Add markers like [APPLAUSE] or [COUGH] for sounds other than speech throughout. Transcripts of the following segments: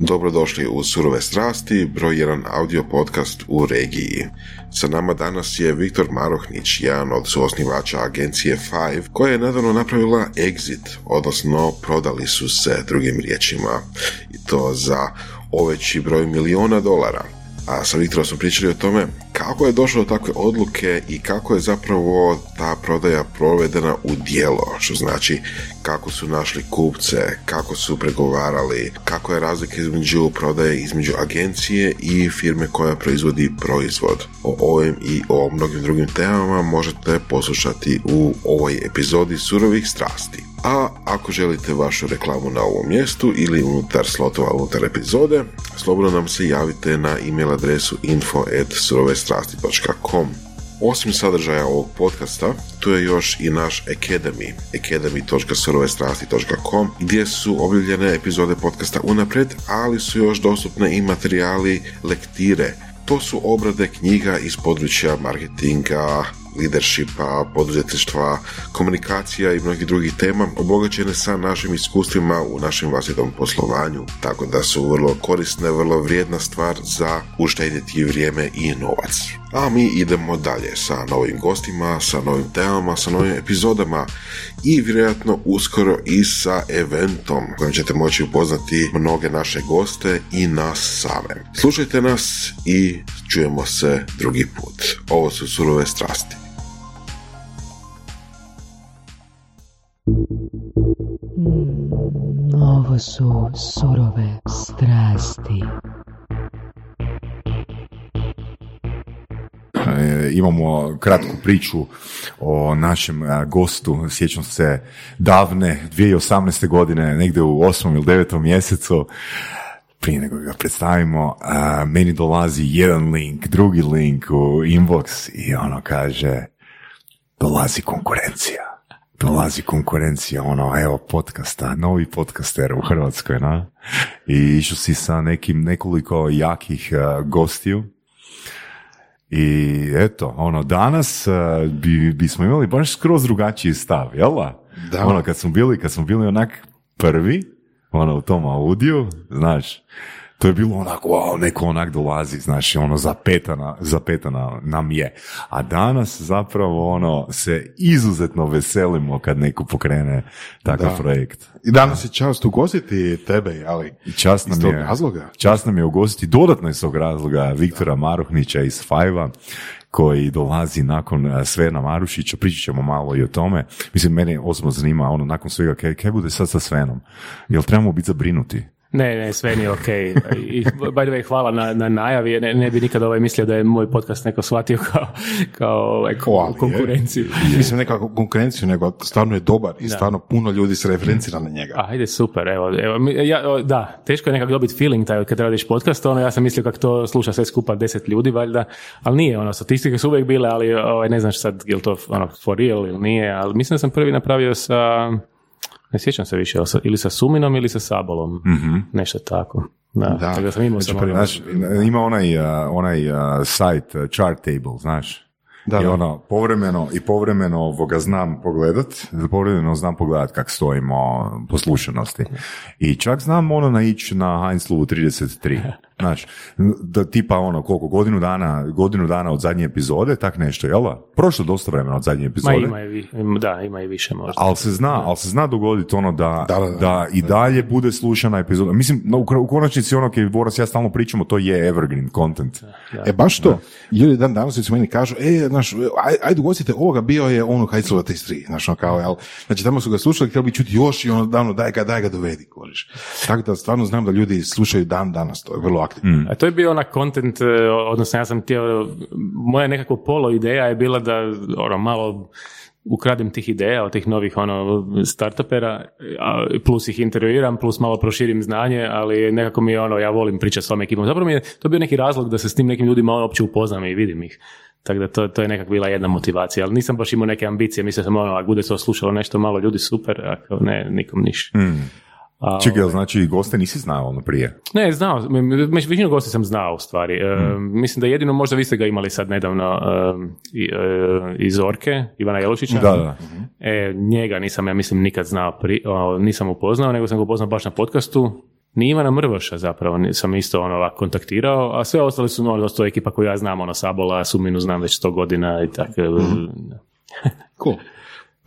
Dobrodošli u Surove strasti, broj jedan audio podcast u regiji. Sa nama danas je Viktor Marohnić, jedan od suosnivača agencije Five, koja je nedavno napravila exit, odnosno prodali su se drugim riječima, i to za oveći broj miliona dolara a sa Viktorom smo pričali o tome kako je došlo do takve odluke i kako je zapravo ta prodaja provedena u dijelo, što znači kako su našli kupce, kako su pregovarali, kako je razlika između prodaje između agencije i firme koja proizvodi proizvod. O ovim i o mnogim drugim temama možete poslušati u ovoj epizodi Surovih strasti. A ako želite vašu reklamu na ovom mjestu ili unutar slotova unutar epizode, slobodno nam se javite na e-mail adresu info.surovestrasti.com osim sadržaja ovog podcasta, tu je još i naš Academy, academy.surovestrasti.com, gdje su objavljene epizode podcasta unaprijed, ali su još dostupne i materijali lektire. To su obrade knjiga iz područja marketinga, leadershipa, poduzetništva, komunikacija i mnogih drugih tema obogaćene sa našim iskustvima u našem vlastitom poslovanju, tako da su vrlo korisne, vrlo vrijedna stvar za uštedjeti vrijeme i novac. A mi idemo dalje sa novim gostima, sa novim temama, sa novim epizodama i vjerojatno uskoro i sa eventom kojim ćete moći upoznati mnoge naše goste i nas same. Slušajte nas i čujemo se drugi put. Ovo su surove strasti. Ovo su surove strasti. Imamo kratku priču o našem e, gostu, sjećam se davne 2018. godine, negdje u 8. ili 9. mjesecu, prije nego ga predstavimo, a, meni dolazi jedan link, drugi link u inbox i ono kaže, dolazi konkurencija. Dolazi konkurencija, ono, evo podcasta, novi podcaster u Hrvatskoj, na? I išao si sa nekim nekoliko jakih gostiju, i eto, ono, danas uh, bi, bismo imali baš skroz drugačiji stav, jel da? Da. Ono, kad smo bili, kad smo bili onak prvi, ono, u tom audiju, znaš, to je bilo onako, wow, neko onak dolazi, znaš, ono, zapetana, zapetana nam je. A danas zapravo, ono, se izuzetno veselimo kad neko pokrene takav Da. projekt. I danas je čast ugostiti tebe, ali čast iz nam tog je, razloga. čast nam je ugostiti dodatno iz tog razloga Viktora Maruhnića iz Fajva, koji dolazi nakon eh, Svena Marušića, pričat ćemo malo i o tome. Mislim, mene osobno zanima, ono, nakon svega, kaj, kaj bude sad sa Svenom? Jel trebamo biti zabrinuti? Ne, ne, sve nije ok. I, by the way, hvala na, na najavi. Ne, ne bi nikad ovaj mislio da je moj podcast neko shvatio kao, kao ovaj, ali je. konkurenciju. Mislim nekako konkurenciju, nego stvarno je dobar i stvarno puno ljudi se referencira na njega. Ajde, super, evo, evo ja, da, teško je nekako dobiti feeling taj kad radiš podcast, ono, ja sam mislio kako to sluša sve skupa deset ljudi, valjda, ali nije, ono, statistike su uvijek bile, ali ovaj, ne znaš sad, je li to ono, for real ili nije, ali mislim da sam prvi napravio sa, ne sjećam se više, ili sa Suminom ili sa Sabolom, nešto tako. Da, Da. tako da sam imao Znači, Znaš, ima onaj, uh, onaj uh, site, uh, chart table, znaš? Da, I ono, povremeno, i povremeno ovoga znam pogledat, povremeno znam pogledat kak stojimo po slušanosti. I čak znam ono naići na Heinzlovu 33. [LAUGHS] Znaš, da tipa ono, koliko, godinu dana, godinu dana od zadnje epizode, tak nešto, jel da? Prošlo dosta vremena od zadnje Ma epizode. ima i, da, ima i više možda. Ali se zna, ali se zna dogoditi ono da, da, Da, da, da. i dalje bude slušana epizoda. Mislim, no, u, konačnici ono kaj Boras ja stalno pričamo, to je evergreen content. E baš to. Ljudi dan danas su meni kažu, e, znaš, aj, ajde ugostite ovoga, bio je ono Hajclova 33, znaš, ono kao, jel, znači tamo su ga slušali, htjeli bi čuti još i ono davno, daj ga, daj ga dovedi, koriš. Tako da stvarno znam da ljudi slušaju dan danas, to je vrlo aktivno. A to je bio onak content, e, odnosno ja sam htio, moja nekakva polo ideja je bila da ono, malo ukradem tih ideja od tih novih ono, startupera, plus ih intervjuiram, plus malo proširim znanje, ali nekako mi je ono, ja volim pričati s ovom ekipom. Zapravo mi je to bio neki razlog da se s tim nekim ljudima uopće upoznam i vidim ih. Tako da to, to je nekak bila jedna motivacija, ali nisam baš imao neke ambicije, mislio sam ono, ako bude to slušalo nešto malo ljudi, super, ako ne, nikom niš. A, Čekaj, jel znači goste nisi znao ono prije? ne, znao, većinu gosti sam znao u stvari. E, Mislim da jedino možda vi ste ga imali sad nedavno e, e, iz Orke, Ivana Jelušića. Da, da. E, njega nisam, ja mislim, nikad znao, pri, o, nisam upoznao, nego sam ga upoznao baš na podcastu ni Ivana Mrvoša zapravo sam isto ono ovako kontaktirao, a sve ostali su ono, to ekipa koju ja znam, ono Sabola, Suminu znam već sto godina i tako. Cool.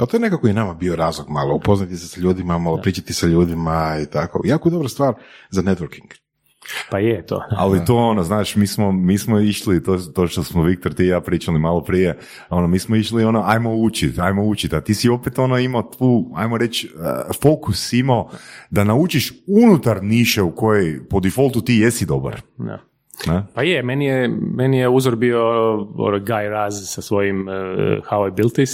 Pa to je nekako i nama bio razlog malo, upoznati se sa ljudima, malo pričati sa ljudima i tako. Jako dobra stvar za networking. Pa je to. [LAUGHS] Ali to ono, znaš, mi smo, mi smo išli, to, to što smo Viktor ti i ja pričali malo prije, ono, mi smo išli ono, ajmo učiti, ajmo učiti, a ti si opet ono imao tu, ajmo reći, eh, fokus imao da naučiš unutar niše u kojoj po defaultu ti jesi dobar. Da. Ne? Pa je, meni je, meni je uzor bio ono, Guy Raz sa svojim uh, How I Built This.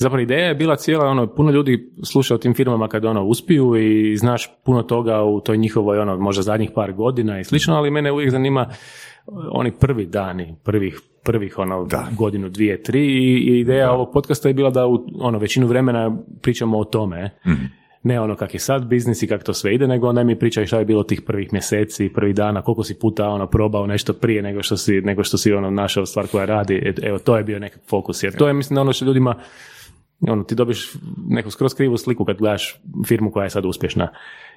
Zapravo ideja je bila cijela, ono, puno ljudi sluša o tim firmama kad ono uspiju i znaš puno toga u toj njihovoj, ono, možda zadnjih par godina i slično, ali mene uvijek zanima oni prvi dani, prvih, prvih ono, godinu, dvije, tri i, ideja ovog podcasta je bila da u ono, većinu vremena pričamo o tome, ne ono kak je sad biznis i kako to sve ide, nego onda mi pričaj šta je bilo tih prvih mjeseci, prvih dana, koliko si puta ono probao nešto prije nego što si, nego što si ono našao stvar koja radi. Evo, to je bio nekak fokus, jer to je mislim da ono što ljudima ono, ti dobiš neku skroz krivu sliku kad gledaš firmu koja je sad uspješna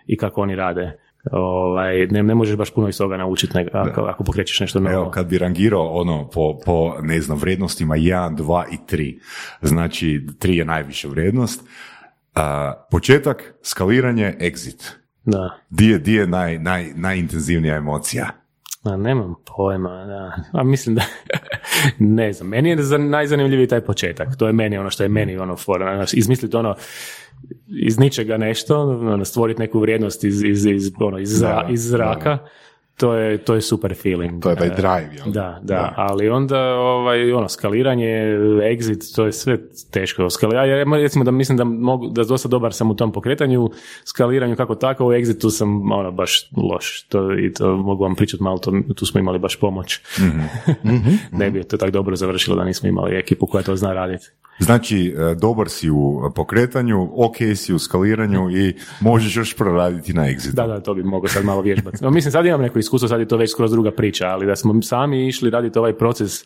i kako oni rade. Ovaj, ne, ne možeš baš puno iz toga naučiti ako, ako pokrećeš nešto novo. Evo, kad bi rangirao ono po, po, ne znam, vrijednostima 1, 2 i 3, znači 3 je najviša vrijednost, a, početak, skaliranje, exit. Da. Di je, di je naj, naj, najintenzivnija emocija? Ma, nemam pojma, da. A mislim da, [LAUGHS] ne znam, meni je za- najzanimljiviji taj početak. To je meni ono što je meni ono fora, izmisliti ono iz ničega nešto, ono, stvoriti neku vrijednost iz, iz, iz, ono, iz, zra- iz zraka. To je, to je super feeling. To je taj E, drive, jel? Da, da, ali onda ovaj, ono, skaliranje, exit, to je sve teško. Skali- ja, ja recimo da mislim da mogu, da dosta dobar sam u tom pokretanju, skaliranju kako tako, u exitu sam ono, baš loš. To, I to mogu vam pričati malo, to, tu smo imali baš pomoć. [LAUGHS] ne bi to tako dobro završilo da nismo imali ekipu koja to zna raditi. Znači, e, dobar si u pokretanju, ok si u skaliranju i možeš još proraditi na exit. Da, da, to bi mogao sad malo vježbati. No, mislim, sad imam neko iskustvo, sad je to već skroz druga priča, ali da smo sami išli raditi ovaj proces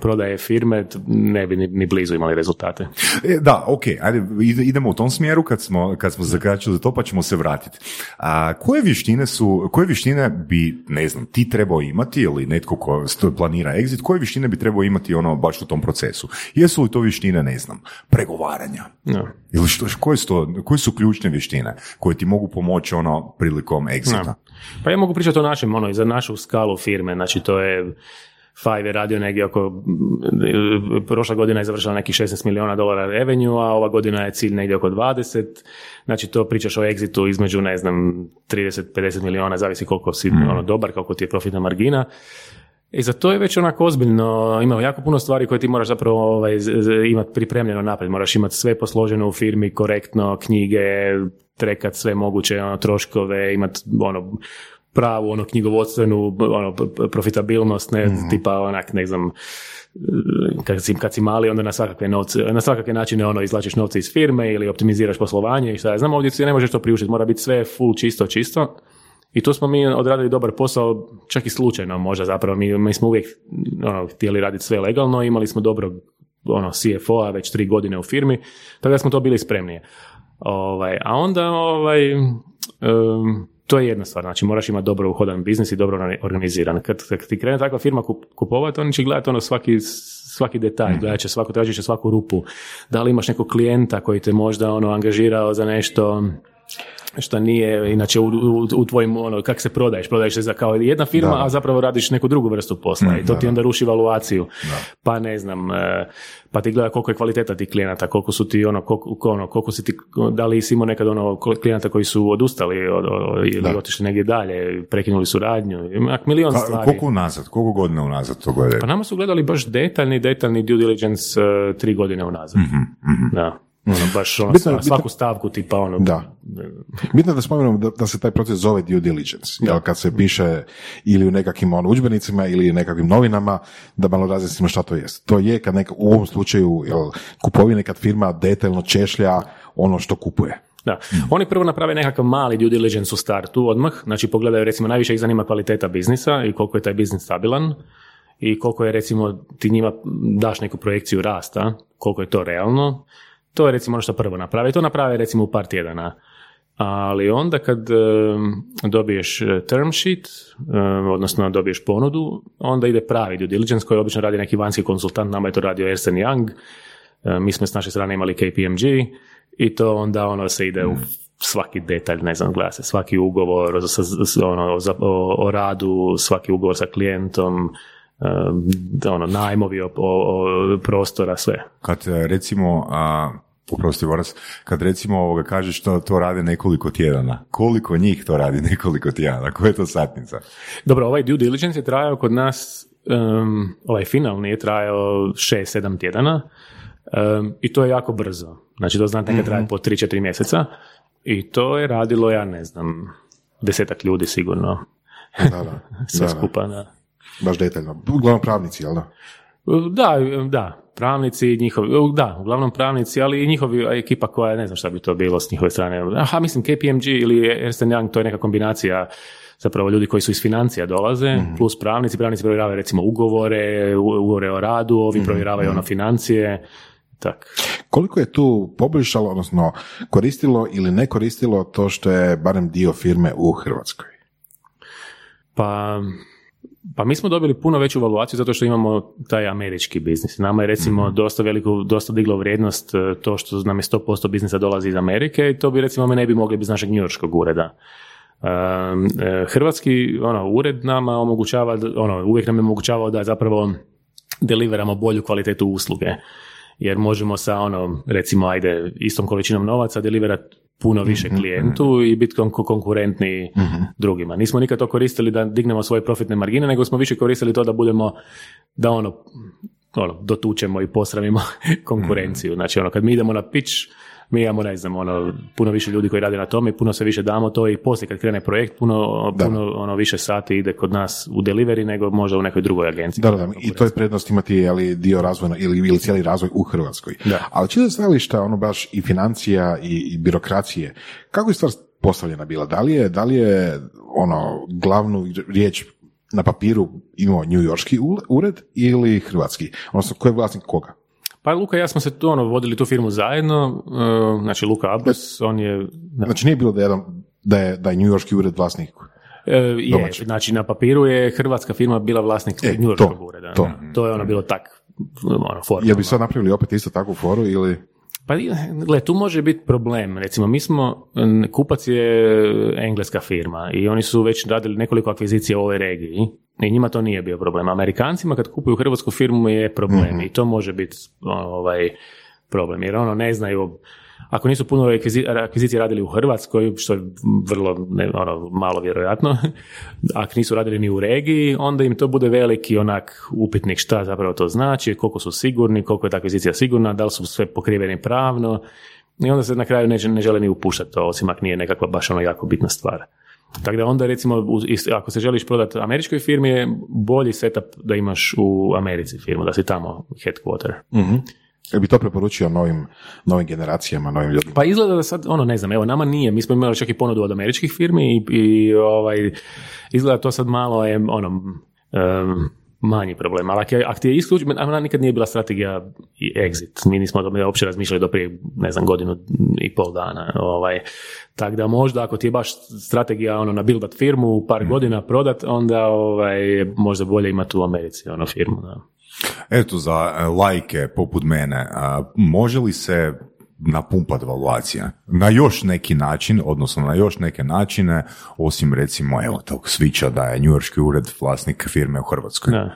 prodaje firme, ne bi ni, ni blizu imali rezultate. E, da, ok, ajde, ide- idemo u tom smjeru kad smo, kad smo zakačili to pa ćemo se vratiti. A, koje vještine su, koje vještine bi, ne znam, ti trebao imati ili netko ko planira exit, koje vještine bi trebao imati ono baš u tom procesu? Jesu li to vještine, ne znam, pregovaranja? No. Ili što, koje, su to, koje su ključne vještine koje ti mogu pomoći ono prilikom exita? Da. Pa ja mogu pričati o našem, ono, i za našu skalu firme, znači to je Five je radio negdje oko, prošla godina je završila nekih 16 milijuna dolara revenue, a ova godina je cilj negdje oko 20, znači to pričaš o exitu između, ne znam, 30-50 milijuna, zavisi koliko si ono, dobar, koliko ti je profitna margina. I za to je već onako ozbiljno, ima jako puno stvari koje ti moraš zapravo ovaj, imati pripremljeno naprijed, moraš imati sve posloženo u firmi, korektno, knjige, trekat sve moguće ono, troškove, imati ono, pravu ono, knjigovodstvenu ono, profitabilnost, ne, tipa onak, ne znam, kad si, kad si mali, onda na svakakve novce, na svakakve načine ono, izvlačiš novce iz firme ili optimiziraš poslovanje i šta ja znam, ovdje ne možeš to priuštiti, mora biti sve full čisto, čisto. I tu smo mi odradili dobar posao, čak i slučajno možda zapravo, mi, mi smo uvijek ono, htjeli raditi sve legalno, imali smo dobrog ono, CFO-a već tri godine u firmi, tako da smo to bili spremnije. Ovaj, a onda ovaj, em, to je jedna stvar, znači moraš imati dobro uhodan biznis i dobro organiziran. Kad, kad ti krene takva firma kup, kupovati, oni će gledati ono svaki, svaki detalj, gledat će svako, tražit će svaku rupu. Da li imaš nekog klijenta koji te možda ono angažirao za nešto što nije, inače u, u, u tvojim, ono, kak se prodaješ, prodaješ se za kao jedna firma, a zapravo radiš neku drugu vrstu posla i to ti onda ruši valuaciju. Pa ne znam, e, pa ti gleda koliko je kvaliteta tih klijenata, koliko su ti ono, koliko, ono, koliko si ti, da li si imao nekad ono klijenata koji su odustali od, od- ili otišli negdje dalje, prekinuli suradnju, ima milion Ka- stvari. koliko unazad, koliko godina unazad to gledaju? Pa nama su gledali baš detaljni, detaljni due diligence e, tri godine unazad. Da. Ono, baš ono, Bitno svaku stavku tipa ono, Da. Bitno je da spomenemo da, da se taj proces zove due diligence. Jel, kad se piše ili u nekakvim ono, udžbenicima ili u nekakvim novinama, da malo razjasnimo šta to jest. To je kad neka, u ovom slučaju jel, kupovine kad firma detaljno češlja ono što kupuje. Da. Oni prvo naprave nekakav mali due diligence u startu odmah, znači pogledaju recimo najviše ih zanima kvaliteta biznisa i koliko je taj biznis stabilan i koliko je recimo ti njima daš neku projekciju rasta, koliko je to realno. To je recimo ono što prvo naprave. To naprave recimo u par tjedana. ali onda kad e, dobiješ e, term sheet, e, odnosno dobiješ ponudu, onda ide pravi due diligence koji obično radi neki vanjski konsultant, nama je to radio Ernst Young, E, mi smo s naše strane imali KPMG i to onda ono se ide u svaki detalj, ne znam, gleda se svaki ugovor sa, s- ono, za- o, o radu, svaki ugovor sa klijentom, ono, najmovi o, o- o prostora, sve. Kad e, recimo, a, oprosti Voras, kad recimo ovoga kažeš to, to rade nekoliko tjedana, koliko njih to radi [LAUGHS] nekoliko tjedana, koja je to satnica? Dobro, ovaj due diligence je trajao kod nas, em, ovaj finalni je trajao 6-7 tjedana em, i to je jako brzo. Znači to znate nekad traje po 3-4 mjeseca i to je radilo, ja ne znam, desetak ljudi sigurno, Da, da. [LAUGHS] sve da, da. skupa. Da. Baš detaljno. Uglavnom pravnici, jel da? Da, da, pravnici, njihovi, da, uglavnom pravnici, ali i njihovi ekipa koja, ne znam šta bi to bilo s njihove strane. Aha, mislim KPMG ili Ernst Young, to je neka kombinacija zapravo ljudi koji su iz financija dolaze, plus pravnici, pravnici provjeravaju recimo ugovore, ugovore o radu, ovi provjeravaju ono financije, tak. Koliko je tu poboljšalo, odnosno koristilo ili ne koristilo to što je barem dio firme u Hrvatskoj? Pa, pa mi smo dobili puno veću valuaciju zato što imamo taj američki biznis. Nama je recimo dosta veliku, dosta diglo vrijednost e, to što nam je 100% biznisa dolazi iz Amerike i to bi recimo me ne bi mogli bez našeg njujorškog ureda. Um, hrvatski ono, ured nama omogućava, ono, uvijek nam je omogućavao da zapravo deliveramo bolju kvalitetu usluge. Jer možemo sa ono, recimo, ajde, istom količinom novaca deliverati puno više klijentu i biti kon- konkurentni drugima. Nismo nikad to koristili da dignemo svoje profitne margine, nego smo više koristili to da budemo, da ono, ono, dotučemo i posramimo [LAUGHS] konkurenciju. Znači, ono, kad mi idemo na pitch, mi imamo, ne znam, ono, puno više ljudi koji rade na tome i puno se više damo to i poslije kad krene projekt, puno, Da. puno ono, više sati ide kod nas u delivery nego možda u nekoj drugoj agenciji. Da, da, da, i to je prednost imati ali dio razvojno ili, ili cijeli razvoj u Hrvatskoj. Da. Ali čili stajališta, ono baš i financija i, i birokracije, kako je stvar postavljena bila? Da li je, da li je ono glavnu riječ na papiru imao New Yorkski ule- ured ili hrvatski? Odnosno, ko je vlasnik koga? Pa Luka i ja smo se tu ono, vodili tu firmu zajedno, e, znači Luka Abbas, on je... Da. Znači, nije bilo da je, jedan, da je, da je New Yorkski ured vlasnik. E, je, Domaći. znači na papiru je hrvatska firma bila vlasnik E, New Yorkskog ureda. to. To je ono bilo tak, ono. Jel bi sad napravili opet isto takvu foru ili... Pa, gle, tu može biti problem. Recimo, mi smo, kupac je engleska firma i oni su već radili nekoliko akvizicija u ovoj regiji i njima to nije bio problem. Amerikancima kad kupuju hrvatsku firmu je problem i to može biti ovaj, problem. Jer ono ne znaju, ako nisu puno akvizicije radili u Hrvatskoj, što je vrlo ne, ono, malo vjerojatno, [LAUGHS] ako nisu radili ni u regiji, onda im to bude veliki onak upitnik šta zapravo to znači, koliko su sigurni, koliko je ta akvizicija sigurna, da li su sve pokriveni pravno i onda se na kraju ne, ne žele ni upuštati to, osim ako nije nekakva baš ono jako bitna stvar. Tako da onda recimo, ako se želiš prodati američkoj firmi, je bolji setup da imaš u Americi firmu, da si tamo headquarter. Mhm. Jel bi to preporučio novim, novim generacijama, novim ljudima? Pa izgleda da sad, ono ne znam, evo nama nije, mi smo imali čak i ponudu od američkih firmi i, i ovaj, izgleda to sad malo je ono, em, manji problem, ali ako, je- ti je isključ, ona nikad nije bila strategija i exit, mi nismo o tome uopće razmišljali do prije, ne znam, godinu i pol dana, ovaj, tako da možda ako ti je baš strategija ono, nabildat firmu, par godina prodat, onda ovaj, možda bolje imati u Americi ono firmu, da. Eto, za e, lajke poput mene, može li se napumpat valuacija na još neki način, odnosno na još neke načine, osim recimo, evo, tog svića da je New Yorkski ured vlasnik firme u Hrvatskoj. Da.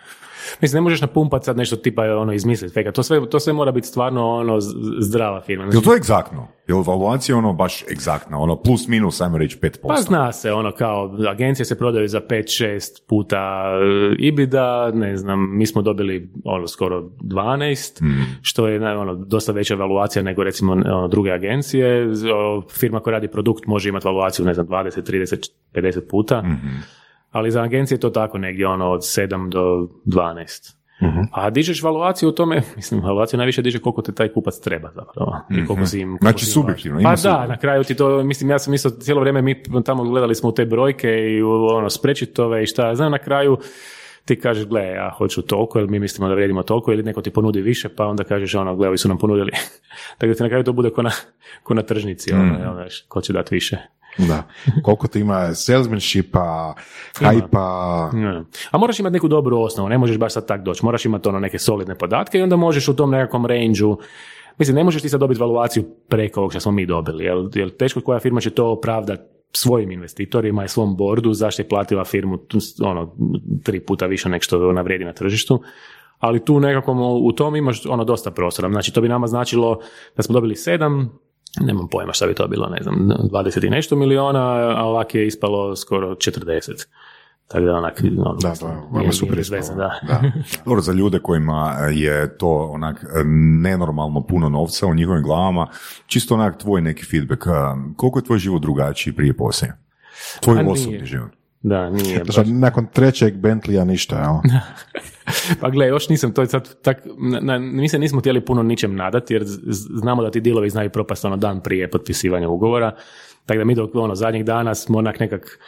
Mislim, ne možeš napumpat sad nešto tipa ono izmisliti feka. To sve, to sve mora biti stvarno ono zdrava firma. Je Znači, to egzaktno? Je li valuacija ono baš egzaktna? Ono plus minus, ajmo reći 5%? pa zna se ono kao agencije se prodaju za 5-6 puta e, ibida, ne znam, mi smo dobili ono skoro 12, što je ono, dosta veća valuacija nego recimo ono, druge agencije. Firma koja radi produkt može imati valuaciju ne znam 20, 30, 50 puta. Ali za agencije je to tako negdje ono od 7 do 12. A dižeš valuaciju u tome, [LAUGHS] mislim, valuaciju najviše diže koliko te taj kupac treba zapravo. I koliko si im, koliko Znači, si im subjektivno, ima Pa da, na kraju ti to, mislim, ja sam isto cijelo vrijeme, mi tamo gledali smo u te brojke i u ono, sprečitove i šta, znam, na kraju ti kažeš, gle, ja hoću toliko, ili mi mislimo da vrijedimo toliko, ili neko ti ponudi više, pa onda kažeš, ono, gle, ovi su nam ponudili. [LAUGHS] Tako da ti na kraju to bude ko na, ko na tržnici, ono, Mm. ono, znaš, ko će dati više. Da. Koliko ti ima salesmanshipa, hajpa. A moraš imati neku dobru osnovu, ne možeš baš sad tak doći, moraš imati ono neke solidne podatke i onda možeš u tom nekakvom range Mislim, ne možeš ti sad dobiti valuaciju preko ovog što smo mi dobili, jer, jer teško koja firma će to opravdati svojim investitorima i svom bordu zašto je platila firmu ono, tri puta više nek što ona vrijedi na tržištu. Ali tu nekako u tom imaš ono dosta prostora. Znači, to bi nama značilo da smo dobili sedam, nemam pojma šta bi to bilo, ne znam, 20 i nešto miliona, a ovak je ispalo skoro 40. Tako da onak, ono, Da, da, nije- super nije da. Da. Dobro, za ljude kojima je to onak nenormalno puno novca u njihovim glavama, čisto onak tvoj neki feedback, koliko je tvoj život drugačiji prije poslije? Tvoj A nije. osobni život. Da, nije baš. Znači, nakon trećeg Bentleya ništa, jel? [LAUGHS] Pa gle, još nisam, to je sad tak, na, na- mi se nismo htjeli puno ničem nadati, jer znamo da ti dilovi znaju propast ono dan prije potpisivanja ugovora, tako da mi dok ono zadnjih dana smo onak nekak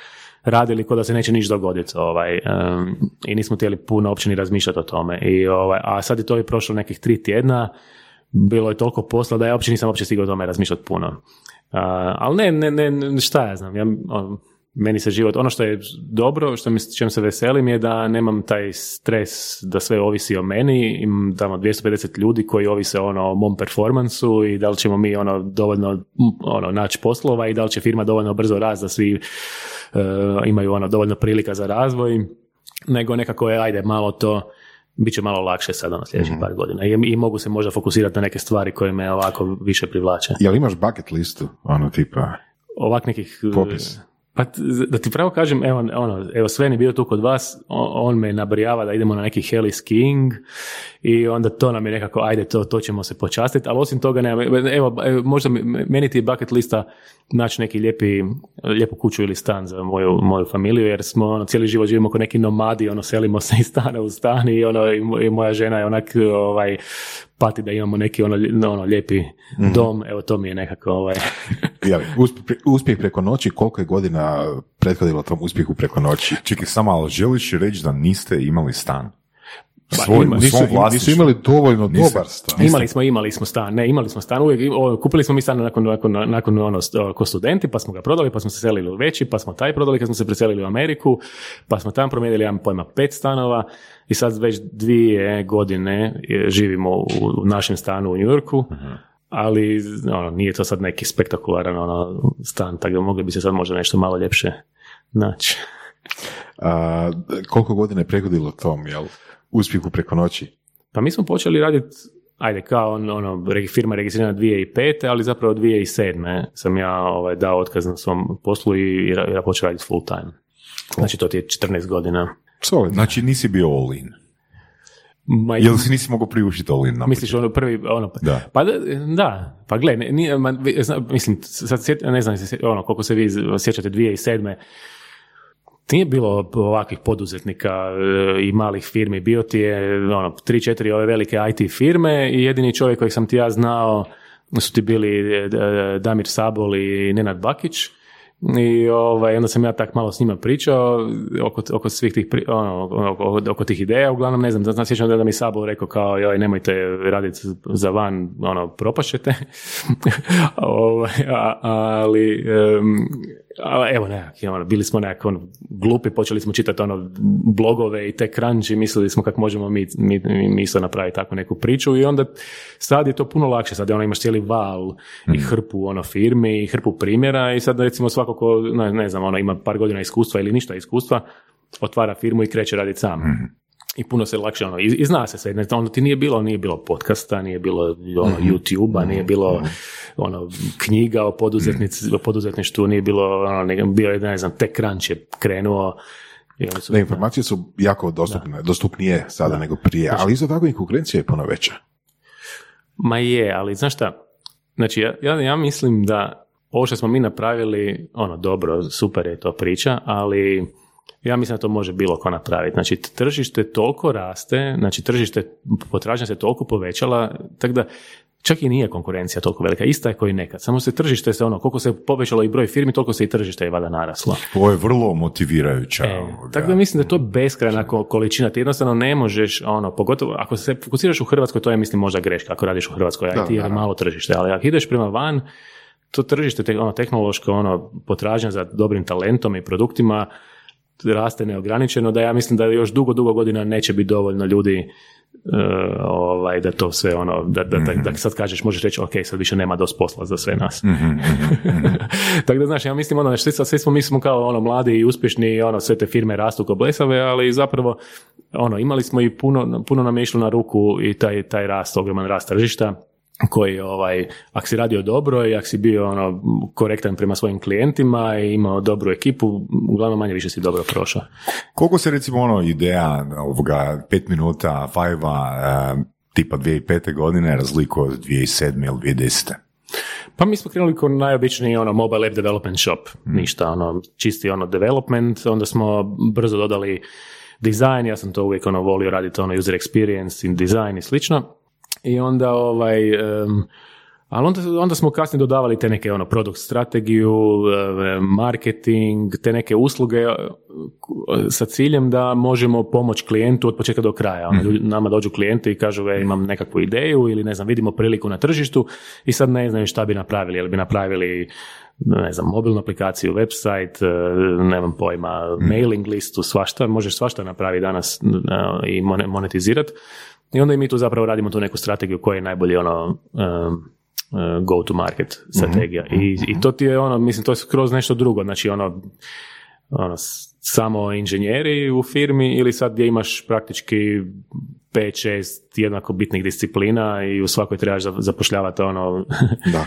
radili ko da se neće niš dogoditi ovaj, em, i nismo htjeli puno uopće ni razmišljati o tome. I, ovaj, a sad je to i prošlo nekih tri tjedna, bilo je toliko posla da ja uopće nisam uopće stigao o tome razmišljati puno. A, ali ne, ne, ne, ne, šta ja znam, ja, on- meni se život, ono što je dobro, što mi, čem se veselim je da nemam taj stres da sve ovisi o meni, imam tamo 250 ljudi koji ovise ono o mom performansu i da li ćemo mi ono dovoljno ono naći poslova i da li će firma dovoljno brzo rast da svi e, imaju ono dovoljno prilika za razvoj, nego nekako je ajde malo to bit će malo lakše sada na sljedećih par godina I, i mogu se možda fokusirati na neke stvari koje me ovako više privlače. Jel imaš bucket listu, ono tipa, Ovak nekih... e, Popis. Pa da ti pravo kažem, evo, ono, evo Sven je bio tu kod vas, on, me nabrijava da idemo na neki heli skiing i onda to nam je nekako, ajde, to, to ćemo se počastiti, ali osim toga, nema, evo, možda meni ti bucket lista naći neki lijepi, lijepu kuću ili stan za moju, moju familiju, jer smo ono, cijeli život živimo kao neki nomadi, ono, selimo se iz stana u stan i, ono, i moja žena je onak, ovaj, pati da imamo neki ono, ono lijepi dom, evo to mi je nekako, ovaj, [LAUGHS] uspjeh, uspjeh preko noći, koliko je godina prethodilo tom uspjehu preko noći? Čekaj, samo, ali želiš reći da niste imali stan? Svoj, ima- u Nisu, svom nisu vlasništvu? imali dovoljno Niste- dobar stan. Imali smo, imali smo stan, ne, imali smo stan, uvijek, o, kupili smo mi stan nakon, nakon, nakon ono, ko studenti, pa smo ga prodali, pa smo se selili u veći, pa smo taj prodali kad smo se preselili u Ameriku, pa smo tam promijenili, ja pojma, pet stanova i sad već dvije godine je, živimo u, u našem stanu u Njurku, ali ono, nije to sad neki spektakularan ono, stan, tako da mogli bi se sad možda nešto malo ljepše naći. A, koliko godina je prethodilo tom, jel? Uspjehu preko noći. Pa mi smo počeli raditi, ajde, kao on, ono, firma je registrirana 2005. ali zapravo 2007. sam ja ovaj, dao otkaz na svom poslu i ja, ja počeo raditi full time. Znači to ti je 14 godina. Solidno. Znači nisi bio all in. Ma, Jel si nisi mogao priuštiti all in? Misliš ono prvi, ono, Da. pa da, da, pa gle, ne, nije, ma, mislim, sad sjet, ne znam, ono, koliko se vi sjećate 2007. Nije bilo ovakvih poduzetnika e, i malih firmi, bio ti je ono, tri, četiri ove velike IT firme i jedini čovjek kojeg sam ti ja znao su ti bili e, e, Damir Sabol i Nenad Bakić. I ovaj, onda sam ja tak malo s njima pričao oko, oko svih tih, pri- ono, oko, oko tih ideja, uglavnom ne znam, znam, sjećam da mi Sabol rekao kao, joj, nemojte raditi za van, ono, propašćete, [LAUGHS] ovaj, ali, ali evo nekak, ono, bili smo nekak ono, glupi, počeli smo čitati ono blogove i te crunch i mislili smo kako možemo mi, mi, mi, mi isto napraviti takvu neku priču i onda sad je to puno lakše, sad ono, imaš cijeli val i hrpu ono firmi i hrpu primjera i sad recimo svako ko, ne, ne znam, ono, ima par godina iskustva ili ništa iskustva, otvara firmu i kreće raditi sam. I puno se lakše, ono, i, i zna se sve, ne, ono ti nije bilo, nije bilo podcasta, nije bilo ono, YouTube-a, nije bilo ono, knjiga o, poduzetnici, o poduzetništvu, nije bilo, ono, ne, bio je, ne znam, tek crunch je krenuo. Su, Da, informacije su jako dostupne, dostupnije sada nego prije, ali isto tako i konkurencija je puno veća. Ma je, ali znaš šta, znači ja, ja, ja mislim da ovo što smo mi napravili, ono dobro, super je to priča, ali Ja mislim da to može bilo ko napraviti. Znači, tržište toliko raste, znači tržište potražnja se toliko povećala, tako da čak i nije konkurencija toliko velika, ista je koji nekad. Samo se tržište se ono, koliko se povećalo i broj firmi, toliko se i tržište je vada naraslo. Ovo je vrlo motivirajuća. E, tako da mislim da je to beskrajna ko- količina. Ti jednostavno ne možeš, ono, pogotovo ako se fokusiraš u Hrvatskoj, to je mislim možda greška ako radiš u Hrvatskoj, IT jer je malo tržište, ali ako ideš prema van, to tržište, te, ono, tehnološko, ono, potražnja za dobrim talentom i produktima raste neograničeno, da ja mislim da još dugo, dugo godina neće biti dovoljno ljudi e, ovaj, da to sve ono, da, da, da, da sad kažeš, možeš reći, ok, sad više nema dosta posla za sve nas. [LAUGHS] Tako da, znaš, ja mislim, ono, svi, svi smo, mi smo kao ono, mladi i uspješni, i ono, sve te firme rastu ko blesave, ali zapravo, ono, imali smo i puno, puno nam je išlo na ruku i taj, taj rast, ogroman rast tržišta, koji, ovaj, ako si radio dobro i ako si bio ono, korektan prema svojim klijentima i imao dobru ekipu, uglavnom manje više si dobro prošao. Koliko se recimo ono ideja ovoga pet minuta, fajva, e, tipa 2005. godine razlikuje od 2007. ili 2010. Pa mi smo krenuli kao najobičniji ono mobile app development shop, ništa ono čisti ono development, onda smo brzo dodali dizajn, ja sam to uvijek ono volio raditi ono user experience in design i slično. I onda ovaj em, ali onda, onda smo kasnije dodavali te neke ono produkt strategiju, marketing, te neke usluge e, sa ciljem da možemo pomoći klijentu od početka do kraja. Ono, ljudi- nama dođu klijenti i kažu e, imam nekakvu ideju ili ne znam, vidimo priliku na tržištu i sad ne znaju šta bi napravili, jel bi napravili ne znam, mobilnu aplikaciju, website, e, nemam pojma, mailing listu, svašta, možeš svašta napraviti danas e, i mone- monetizirati. I onda i mi tu zapravo radimo tu neku strategiju koja je najbolji ono um, uh, go to market strategija. I, I to ti je ono, mislim, to je skroz nešto drugo, znači ono, ono samo inženjeri u firmi ili sad gdje imaš praktički 5-6 jednako bitnih disciplina i u svakoj trebaš za- zapošljavati ono [LAUGHS] Da.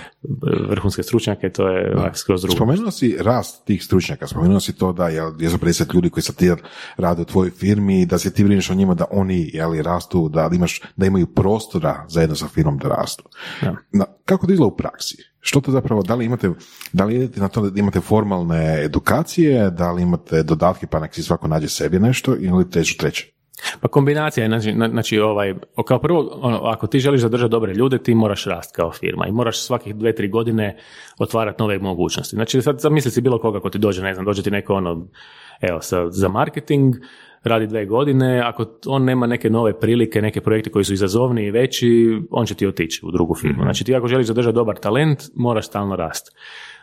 vrhunske stručnjake, to je onak skroz drugo. Spomenuo si rast tih stručnjaka, spomenuo si to da je 250 ljudi koji sad ti rade u tvojoj firmi, da se ti brineš o njima da oni jeli, rastu, da imaš, da imaju prostora zajedno sa firmom da rastu. Da. Na, kako to izgleda u praksi? Što to zapravo, da li imate, da li idete na to da imate formalne edukacije, da li imate dodatke pa nek si svako nađe sebi nešto ili težu treće? Pa kombinacija je, znači, na- znači ovaj, kao prvo, ono, ako ti želiš zadržati dobre ljude, ti moraš rast kao firma i moraš svakih dve, tri godine otvarati nove mogućnosti. Znači, sad zamisli si bilo koga ko ti dođe, ne znam, dođe ti neko ono, evo, sa, za marketing, radi dve godine, ako on nema neke nove prilike, neke projekte koji su izazovniji i veći, on će ti otići u drugu firmu. Znači, ti ako želiš zadržati dobar talent, moraš stalno rast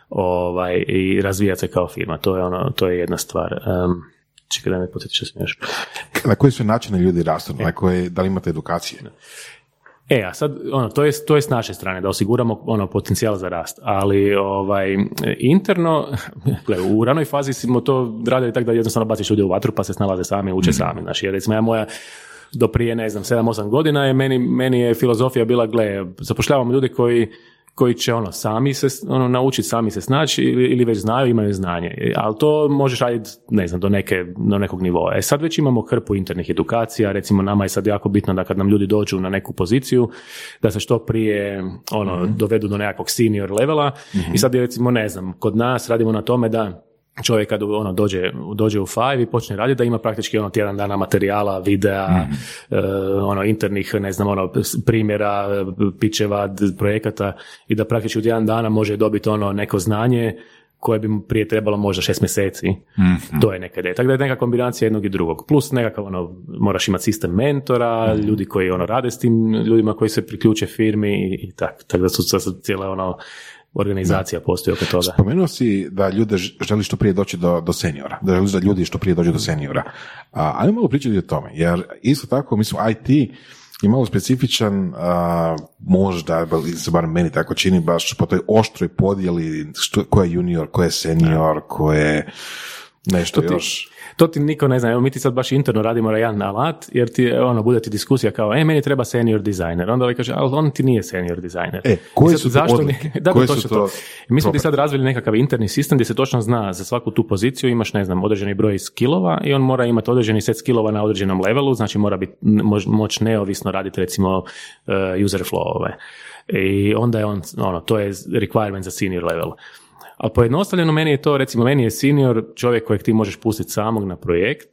ovaj, i razvijati se kao firma. To je, ono, to je jedna stvar. Um, čekaj da me podsjetiš što sam još. Na koji su načine ljudi rastu? Na koje, da li imate edukacije? E, a sad, ono, to je, to je s naše strane, da osiguramo ono, potencijal za rast, ali ovaj, interno, [LAUGHS] gle, u ranoj fazi smo to radili tako da jednostavno baciš ljude u vatru pa se snalaze sami, uče sami, znači, jer recimo ja moja do prije, ne znam, 7-8 godina je meni, meni je filozofija bila, gle, zapošljavamo ljude koji koji će ono sami se ono naučiti sami se snaći ili, ili već znaju imaju znanje. E, ali to možeš raditi ne znam do neke do nekog nivoa. E sad već imamo hrpu internih edukacija recimo nama je sad jako bitno da kad nam ljudi dođu na neku poziciju da se što prije ono dovedu do nekakvog senior levela. I sad je recimo ne znam kod nas radimo na tome da čovjek kad ono dođe, dođe u Five i počne raditi da ima praktički ono tjedan dana materijala, videa, e, ono internih, ne znam, ono primjera, pičeva, projekata i da praktički u tjedan dana može dobiti ono neko znanje koje bi mu prije trebalo možda šest mjeseci. To je neka ideja. Tako da je neka kombinacija jednog i drugog. Plus nekakav ono, moraš imati sistem mentora, ljudi koji ono rade s tim ljudima koji se priključe firmi i, i tako. Tako da su sad cijela ono organizacija postoji oko toga. Spomenuo si da ljude želi što prije doći do, do seniora, da želiš da ljudi što prije dođu do seniora. A, ajmo malo pričati o tome, jer isto tako, mislim, IT je malo specifičan, a, možda, se bar meni tako čini, baš po toj oštroj podjeli što, ko je junior, ko je senior, ko je nešto To ti- još. To ti niko ne zna, evo mi ti sad baš interno radimo jedan alat, jer ti, ono, bude ti diskusija kao, e, meni treba senior dizajner. Onda ovaj kaže, ali on ti nije senior dizajner. E, I koje sad su to zašto nije- [LAUGHS] Da, da, Koje su to to. Mi smo ti sad razvili nekakav interni sistem gdje se točno zna za svaku tu poziciju imaš, ne znam, određeni broj skillova i on mora imati određeni set skillova na određenom levelu, znači mora biti, moć, neovisno raditi recimo uh, user flowove. I onda je on, ono, to je requirement za senior level. Ali pojednostavljeno meni je to, recimo meni je senior čovjek kojeg ti možeš pustiti samog na projekt,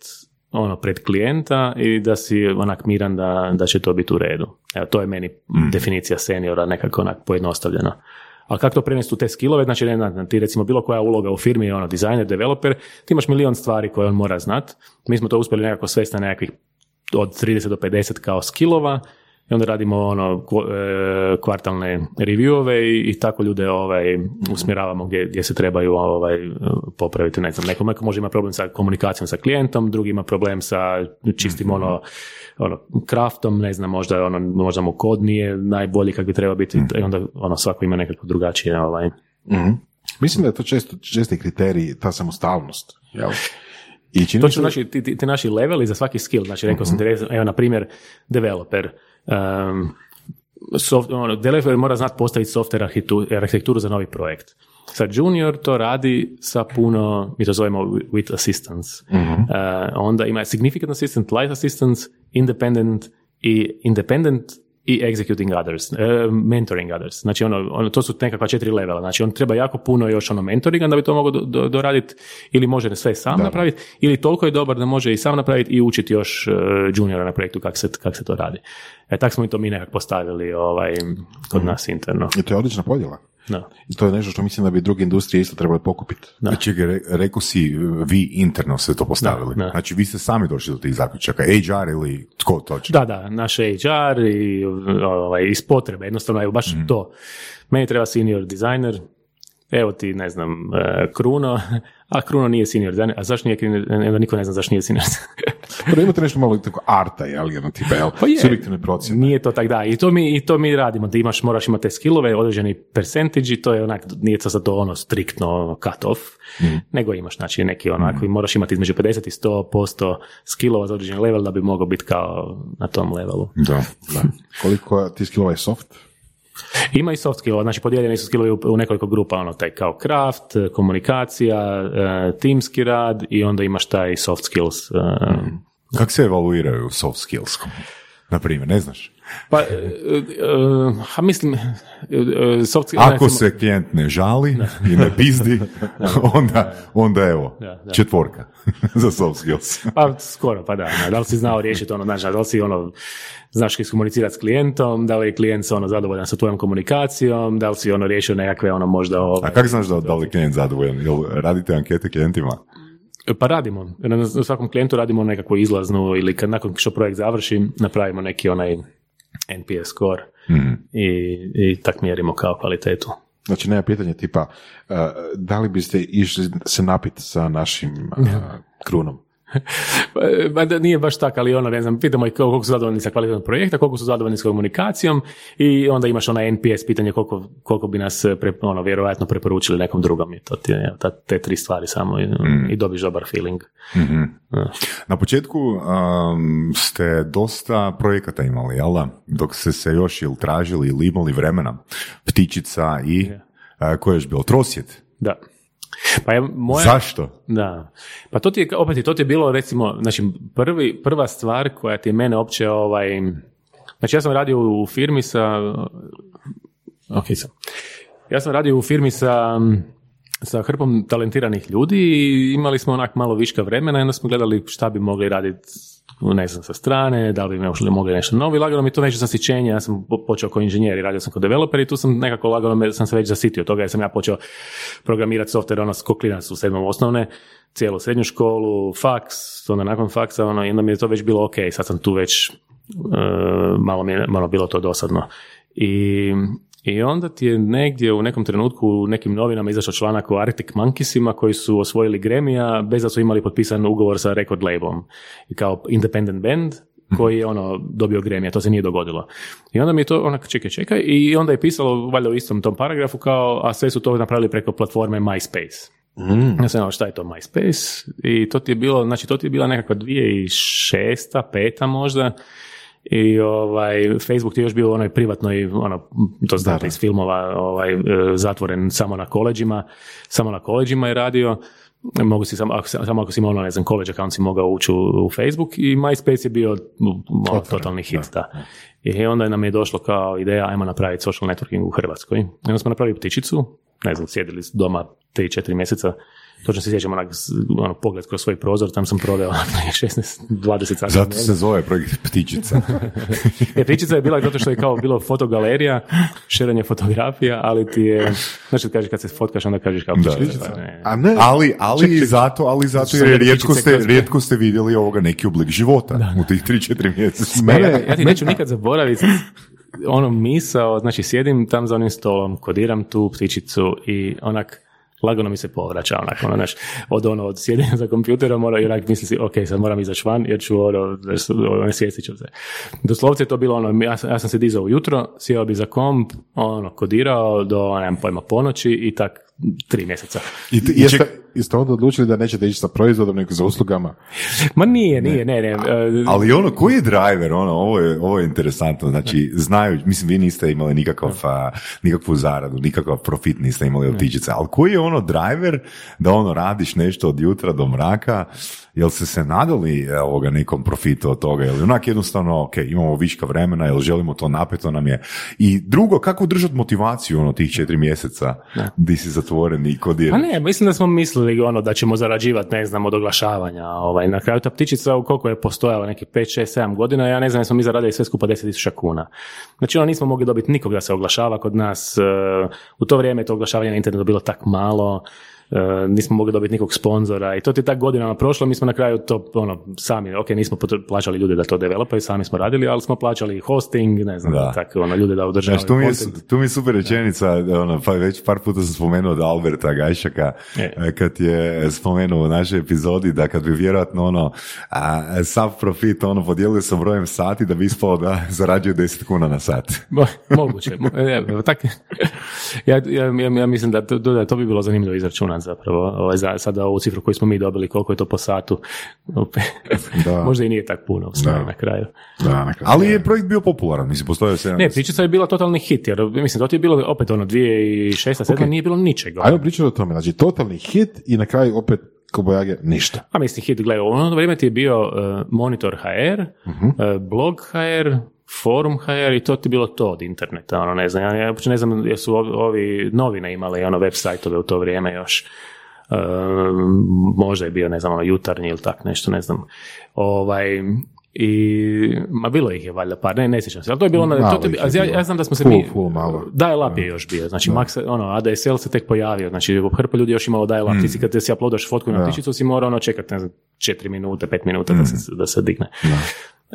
ono pred klijenta i da si onak miran da, da će to biti u redu. Evo, to je meni definicija seniora nekako onak pojednostavljena. Ali kako to prenesti u te skillove, znači ne znam, ti recimo bilo koja uloga u firmi je ono dizajner, developer, ti imaš milion stvari koje on mora znat. Mi smo to uspjeli nekako svesti na nekakvih od 30 do 50 kao skillova i onda radimo ono e, kvartalne reviewove i, i tako ljude ovaj usmjeravamo gdje, gdje se trebaju ovaj popraviti ne znam neko, neko može ima problem sa komunikacijom sa klijentom drugi ima problem sa čistim ono ono craftom ne znam možda ono možda mu kod nije najbolji kak bi trebao biti i onda ono svako ima nekako drugačije ovaj Mhm. Mislim da je to često, česti kriterij, ta samostalnost. Jel? I To su naši, ti, ti, ti naši leveli za svaki skill. Znači, rekao sam ti, evo, na primjer, developer. Um, soft, ono, developer mora znati postaviti software arhitekturu za novi projekt. Sad, junior to radi sa puno, mi to zovemo with assistance. Uh, onda ima significant assistant, light assistance, independent i independent i executing others, e, mentoring others. Znači, ono, ono, to su nekakva četiri levela. Znači, on treba jako puno još ono mentoringa da bi to mogao do, do- doraditi ili može sve sam napraviti ili toliko je dobar da može i sam napraviti i učiti još e, juniora na projektu kako se, kak se to radi. E, tak smo mi to mi nekako postavili ovaj, kod nas interno. I to je odlična podjela. Da. I to je nešto što mislim da bi druge industrije isto trebale pokupiti. Znači, re, rekao si, vi interno ste to postavili. Da, da. Znači, vi ste sami došli do tih zaključaka. HR ili tko točno? Da, da, naš HR i ovaj, iz potrebe, jednostavno, evo baš to. Meni treba senior dizajner, evo ti, ne znam, e, Kruno, a Kruno nije senior dizajner, a zašto nije, onda niko ne zna zašto nije senior [LAUGHS] Prvo imate nešto malo tako arta, jel, jedno tipa, jel, Pa je. subjektivne procjene. Nije to tak da, i to mi, i to mi radimo, da imaš, moraš imati te skillove, određeni percentage to je onak, nije to za to ono striktno cut off, nego imaš, znači, neki onako, i moraš imati između 50 i 100% skillova za određeni level da bi mogao biti kao na tom levelu. Da. Da. Koliko ti skillova je soft? Ima i soft skillova, znači podijeljeni su skillovi u, nekoliko grupa, ono taj kao craft, komunikacija, eh, timski rad i onda imaš taj soft skills. eh, Kako se evaluiraju soft skills? Na primjer, ne znaš? Pa, eh, eh, a mislim, eh, soft. Ako recimo- se klijent ne žali i ne pizdi, [LAUGHS] onda, onda evo, Da, da. četvorka [LAUGHS] za soft skills. Pa skoro, pa da. da. Li si znao riješiti ono, znaš, da li si ono, znaš iskomunicirati s klijentom, da li je klijent ono zadovoljan sa tvojom komunikacijom, da li si ono riješio nekakve ono možda... A Ovaj, kako znaš da, da li je klijent zadovoljan? Jel radite ankete klijentima? Pa radimo. Na svakom klijentu radimo nekakvu izlaznu ili kad nakon što projekt završi napravimo neki onaj NPS score i, i tak mjerimo kao kvalitetu. Znači, nema pitanja tipa, uh, da li biste išli se napiti sa našim uh, krunom? Pa da nije baš tako, ali ono, ne znam, pitamo ih koliko su zadovoljni sa kvalitetom projekta, koliko su zadovoljni s komunikacijom i onda imaš onaj NPS pitanje koliko, koliko bi nas pre, ono, vjerojatno preporučili nekom drugom i to ti je, ta- te tri stvari samo i, i dobiš dobar feeling. Da. Na početku um, ste dosta projekata imali, jel da? Dok ste se još ili tražili ili imali vremena. Ptičica i, a, koje je još bilo? Trosjet. Da. Pa je moja... Zašto? Da. Pa to ti je, opet, to ti je bilo recimo, znači prvi, prva stvar koja ti je mene opće ovaj, znači ja sam radio u firmi sa, ok sam, ja sam radio u firmi sa, sa hrpom talentiranih ljudi i imali smo onak malo viška vremena i onda smo gledali šta bi mogli raditi ne znam, sa strane, da li bi mogli nešto novo lagano mi to nešto zasićenje, ja sam po- počeo kao inženjer i radio sam kao developer i tu sam nekako lagano me, sam se već zasitio toga jer sam ja počeo programirati software ono ko klinac u sedmom osnovne, cijelu srednju školu, faks, onda nakon faksa, ono, i onda mi je to već bilo ok, sad sam tu već, e, malo mi je malo bilo to dosadno. I, I onda ti je negdje u nekom trenutku u nekim novinama izašao članak o Arctic Monkeysima koji su osvojili Gremija bez da su imali potpisan ugovor sa record labelom. I kao independent band koji je ono dobio Grammy, a to se nije dogodilo. I onda mi je to onak čekaj, čekaj i onda je pisalo valjda u istom tom paragrafu kao, a sve su to napravili preko platforme MySpace. Ja sam znao šta je to MySpace i to ti je bilo, znači to ti je bila nekakva 2006. peta možda i ovaj, Facebook ti je još bio u onoj privatnoj, ono, to znate iz filmova, ovaj, e, zatvoren samo na koleđima, samo na koleđima je radio, mogu si samo, ako, samo ako si imao, ono, ne znam, college account si mogao ući u, u Facebook i MySpace je bio ono, totalni hit, da. I onda nam je došlo kao ideja, ajmo napraviti social networking u Hrvatskoj. I onda smo napravili ptičicu, ne znam, sjedili doma 3-4 mjeseca, točno se sjećam onak, ono, pogled kroz svoj prozor, tam sam proveo onak [LAUGHS] 16-20 sati. Zato se zove projekt Ptičica. [LAUGHS] E, pričica je bila zato što je kao bilo fotogalerija, širanje fotografija, ali ti je, znači kaže kad se fotkaš onda kažeš kao Da, da, da. ne. A ne, Ali, ali i zato, ali zato jer rijetko ste, kroz- rijetko ste vidjeli ovoga neki oblik života u tih 3-4 mjeseca. Ja, ja ti neću nikad zaboraviti ono misao, znači sjedim tam za onim stolom, kodiram tu ptičicu i onak lagano mi se povraća onak, ono, znaš, od ono, od sjedenja za kompjuterom, ono, i onak misli si, ok, sad moram izaći van, jer ću, ono, ono, sjestit ću se. Doslovce je to bilo, ono, ja sam, ja sam se dizao ujutro, sjeo bi za komp, ono, kodirao do, nemam pojma, ponoći i tak tri mjeseca. I, t- i jeste, ček- jeste onda odlučili da nećete ići sa proizvodom, nego za uslugama? Ma nije, nije, ne, ne. e, Ali ono, koji je driver, ono, ovo je, ovo je interesantno, znači, znaju, mislim, vi niste imali nikakav, a, nikakvu zaradu, nikakav profit niste imali od ptičice, ali koji je ono driver da ono radiš nešto od jutra do mraka, jel se se nadali e, ovoga nekom profitu od toga, ili onak jednostavno, ok, imamo viška vremena, jel želimo to napeto nam je. I drugo, kako držati motivaciju ono tih četiri mjeseca di si zatvoren i kodiraš? Pa ne, mislim da smo mislili ono da ćemo zarađivati, ne znam, od oglašavanja. Ovaj, na kraju ta ptičica, koliko je postojala, neki 5, 6, 7 godina, ja ne znam, jesmo mi zaradili sve skupa 10.000 kuna. Znači, ono, nismo mogli dobiti nikog da se oglašava kod nas. e, U to vrijeme je to oglašavanje na internetu bilo tak malo. E, nismo mogli dobiti nikog sponzora i to ti je tak godinama prošlo, mi smo na kraju to ono, sami, ok, nismo plaćali ljude da to developaju, sami smo radili, ali smo plaćali hosting, ne znam, Da. tako, ono, ljude da održavaju Znaš, tu mi, je, tu mi je super rečenica, ono, pa već par puta sam spomenuo od Alberta Gajšaka, E. e, kad je spomenuo u našoj epizodi da kad bi vjerojatno ono, a, sav profit ono podijelio sa brojem sati da bi ispao da zarađuje 10 kuna na sat. Mo- Moguće. Mo- e, evo, tak, [LAUGHS] ja, ja, ja, ja mislim da to, da to bi bilo zanimljivo zapravo. Ovaj, za, sada ovu cifru koju smo mi dobili, koliko je to po satu. Da. [LAUGHS] Možda i nije tak puno stvari Da. na kraju. Da, na kraju. Ali je projekt bio popularan, mislim, postojao se... Ne, Pričica je bila totalni hit, jer mislim, to ti je bilo opet ono 2006 7 Ok. nije bilo ničega. Ajmo pričati o tome, znači totalni hit i na kraju opet Kobojage ništa. A mislim, hit, gledaj, u ono vrijeme ti je bio uh, Monitor HR, Mhm. uh, Blog HR, Forum HR i to ti bilo to od interneta, ono, ne znam, ja, ja uopće ne znam jesu ovi, ovi novine imali ono web sajtove u to vrijeme još. Uh, možda je bio, ne znam, ono, jutarnji ili tak nešto, ne znam. Ovaj, i, ma bilo ih je valjda par, ne, ne sjećam se, ali to je bilo, ono, to te, ja, ja znam da smo se mi. Dial-up je još bio, znači Max, ono, ADSL se tek pojavio, znači hrpa ljudi još imalo dial-up, ti si kad si uploadaš fotku na ptičicu si morao ono čekati, ne znam, četiri minute, pet minuta da, se, da se digne.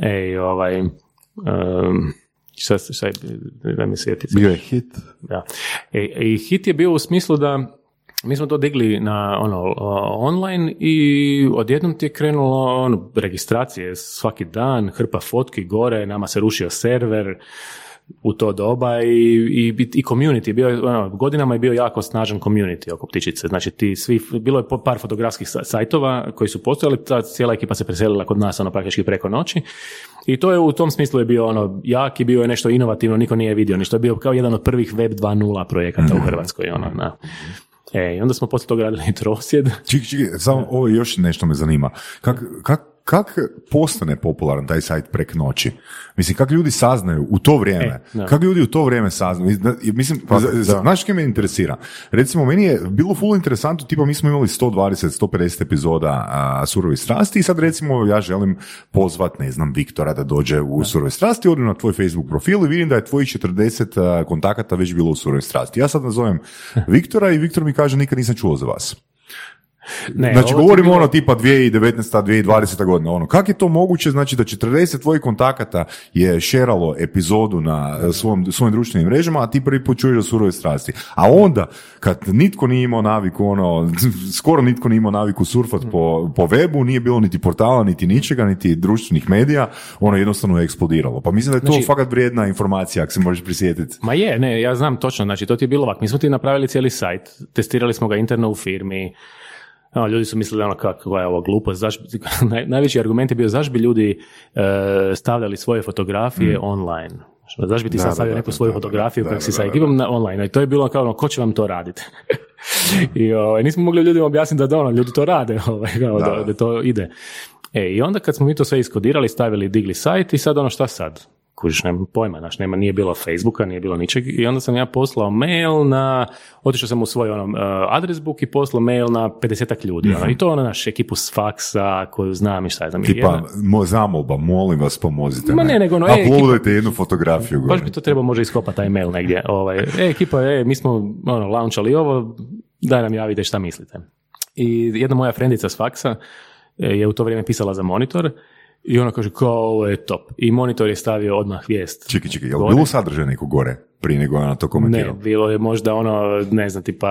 Ej, ovaj, um, šta, šta je, da mi sjetiti. Bio je hit. Da. E, I hit je bio u smislu da mi smo to digli na ono online i odjednom ti je krenulo ono, registracije svaki dan, hrpa fotki gore, nama se rušio server u to doba i, i, i community, bio, ono, godinama je bio jako snažan community oko ptičice, znači ti svi, bilo je par fotografskih sa- sajtova koji su postojali, ta cijela ekipa se preselila kod nas ono praktički preko noći i to je u tom smislu je bio ono jak i bio je nešto inovativno, niko nije vidio ništa, je bio kao jedan od prvih web 2.0 projekata u Hrvatskoj, ono, da. E, onda smo poslije toga radili trosjed. Čekaj, čekaj, samo ovo još nešto me zanima. Kak, kak, kak postane popularan taj sajt prek noći? Mislim, kak ljudi saznaju u to vrijeme? E. Kak ljudi u to vrijeme saznaju? Mislim, Pa, znaš kaj me interesira? Recimo, meni je bilo full interesantno, tipa mi smo imali 120, 150 epizoda a, Surovi strasti i sad recimo ja želim pozvat, ne znam, Viktora da dođe u Surove strasti, odim na tvoj Facebook profil i vidim da je tvojih 40 a, kontakata već bilo u Surovi strasti. Ja sad nazovem [LAUGHS] Viktora i Viktor mi kaže nikad nisam čuo za vas. Ne, Znači, govorimo ono tipa 2019. 2020. godina. Ono, kako je to moguće, znači da 40 tvojih kontakata je šeralo epizodu na eh, svom, svojim društvenim mrežama, a ti prvi put čuješ o surove strasti. A onda, kad nitko nije imao naviku, ono, [LAUGHS] skoro nitko nije imao naviku surfat po, po webu, nije bilo niti portala, niti ničega, niti društvenih medija, ono jednostavno je eksplodiralo. Pa mislim da je to Znači- fakat vrijedna informacija, ako se možeš prisjetiti. Ma je, ne, ja znam točno, znači to ti je bilo ovak. Mi smo ti napravili cijeli sajt, testirali smo ga interno u firmi, ono, ljudi su mislili ono kako je ovo glupost, zašto, [LAUGHS] naj, najveći argument je bio zašto bi ljudi e, stavljali svoje fotografije online. Zašto bi ti sad stavio neku svoju da, fotografiju da, kako da, si sa ekipom na online. I to je bilo kao ono, ko će vam to raditi? [LAUGHS] I ovaj, nismo mogli ljudima objasniti da, da ono, ljudi to rade, [LAUGHS] ovaj, kao, da, da to ide. E, i onda kad smo mi to sve iskodirali, stavili, digli sajt i sad ono šta sad? Kužiš, nema pojma, znaš, nema, nije bilo Facebooka, nije bilo ničeg i onda sam ja poslao mail na, otišao sam u svoj ono, uh, adresbook i poslao mail na 50 ljudi, ono, i to ono, naš ekipu s faksa koju znam i šta je znam. Tipa, jedna- mo, zamolba, molim vas, pomozite Ma me. ne, nego ono, e, jednu fotografiju. Baš bi to trebao možda iskopati taj mail negdje. Ovaj, e, ekipa, e, mi smo ono, launchali ovo, daj nam javite šta mislite. I jedna moja frendica s faksa e, je u to vrijeme pisala za monitor i ona kaže kao ovo je top. I monitor je stavio odmah vijest. Čekaj, čekaj, je li bilo sadržaj neko gore prije nego ona to Ne, komentirala? bilo je možda ono, ne znam, tipa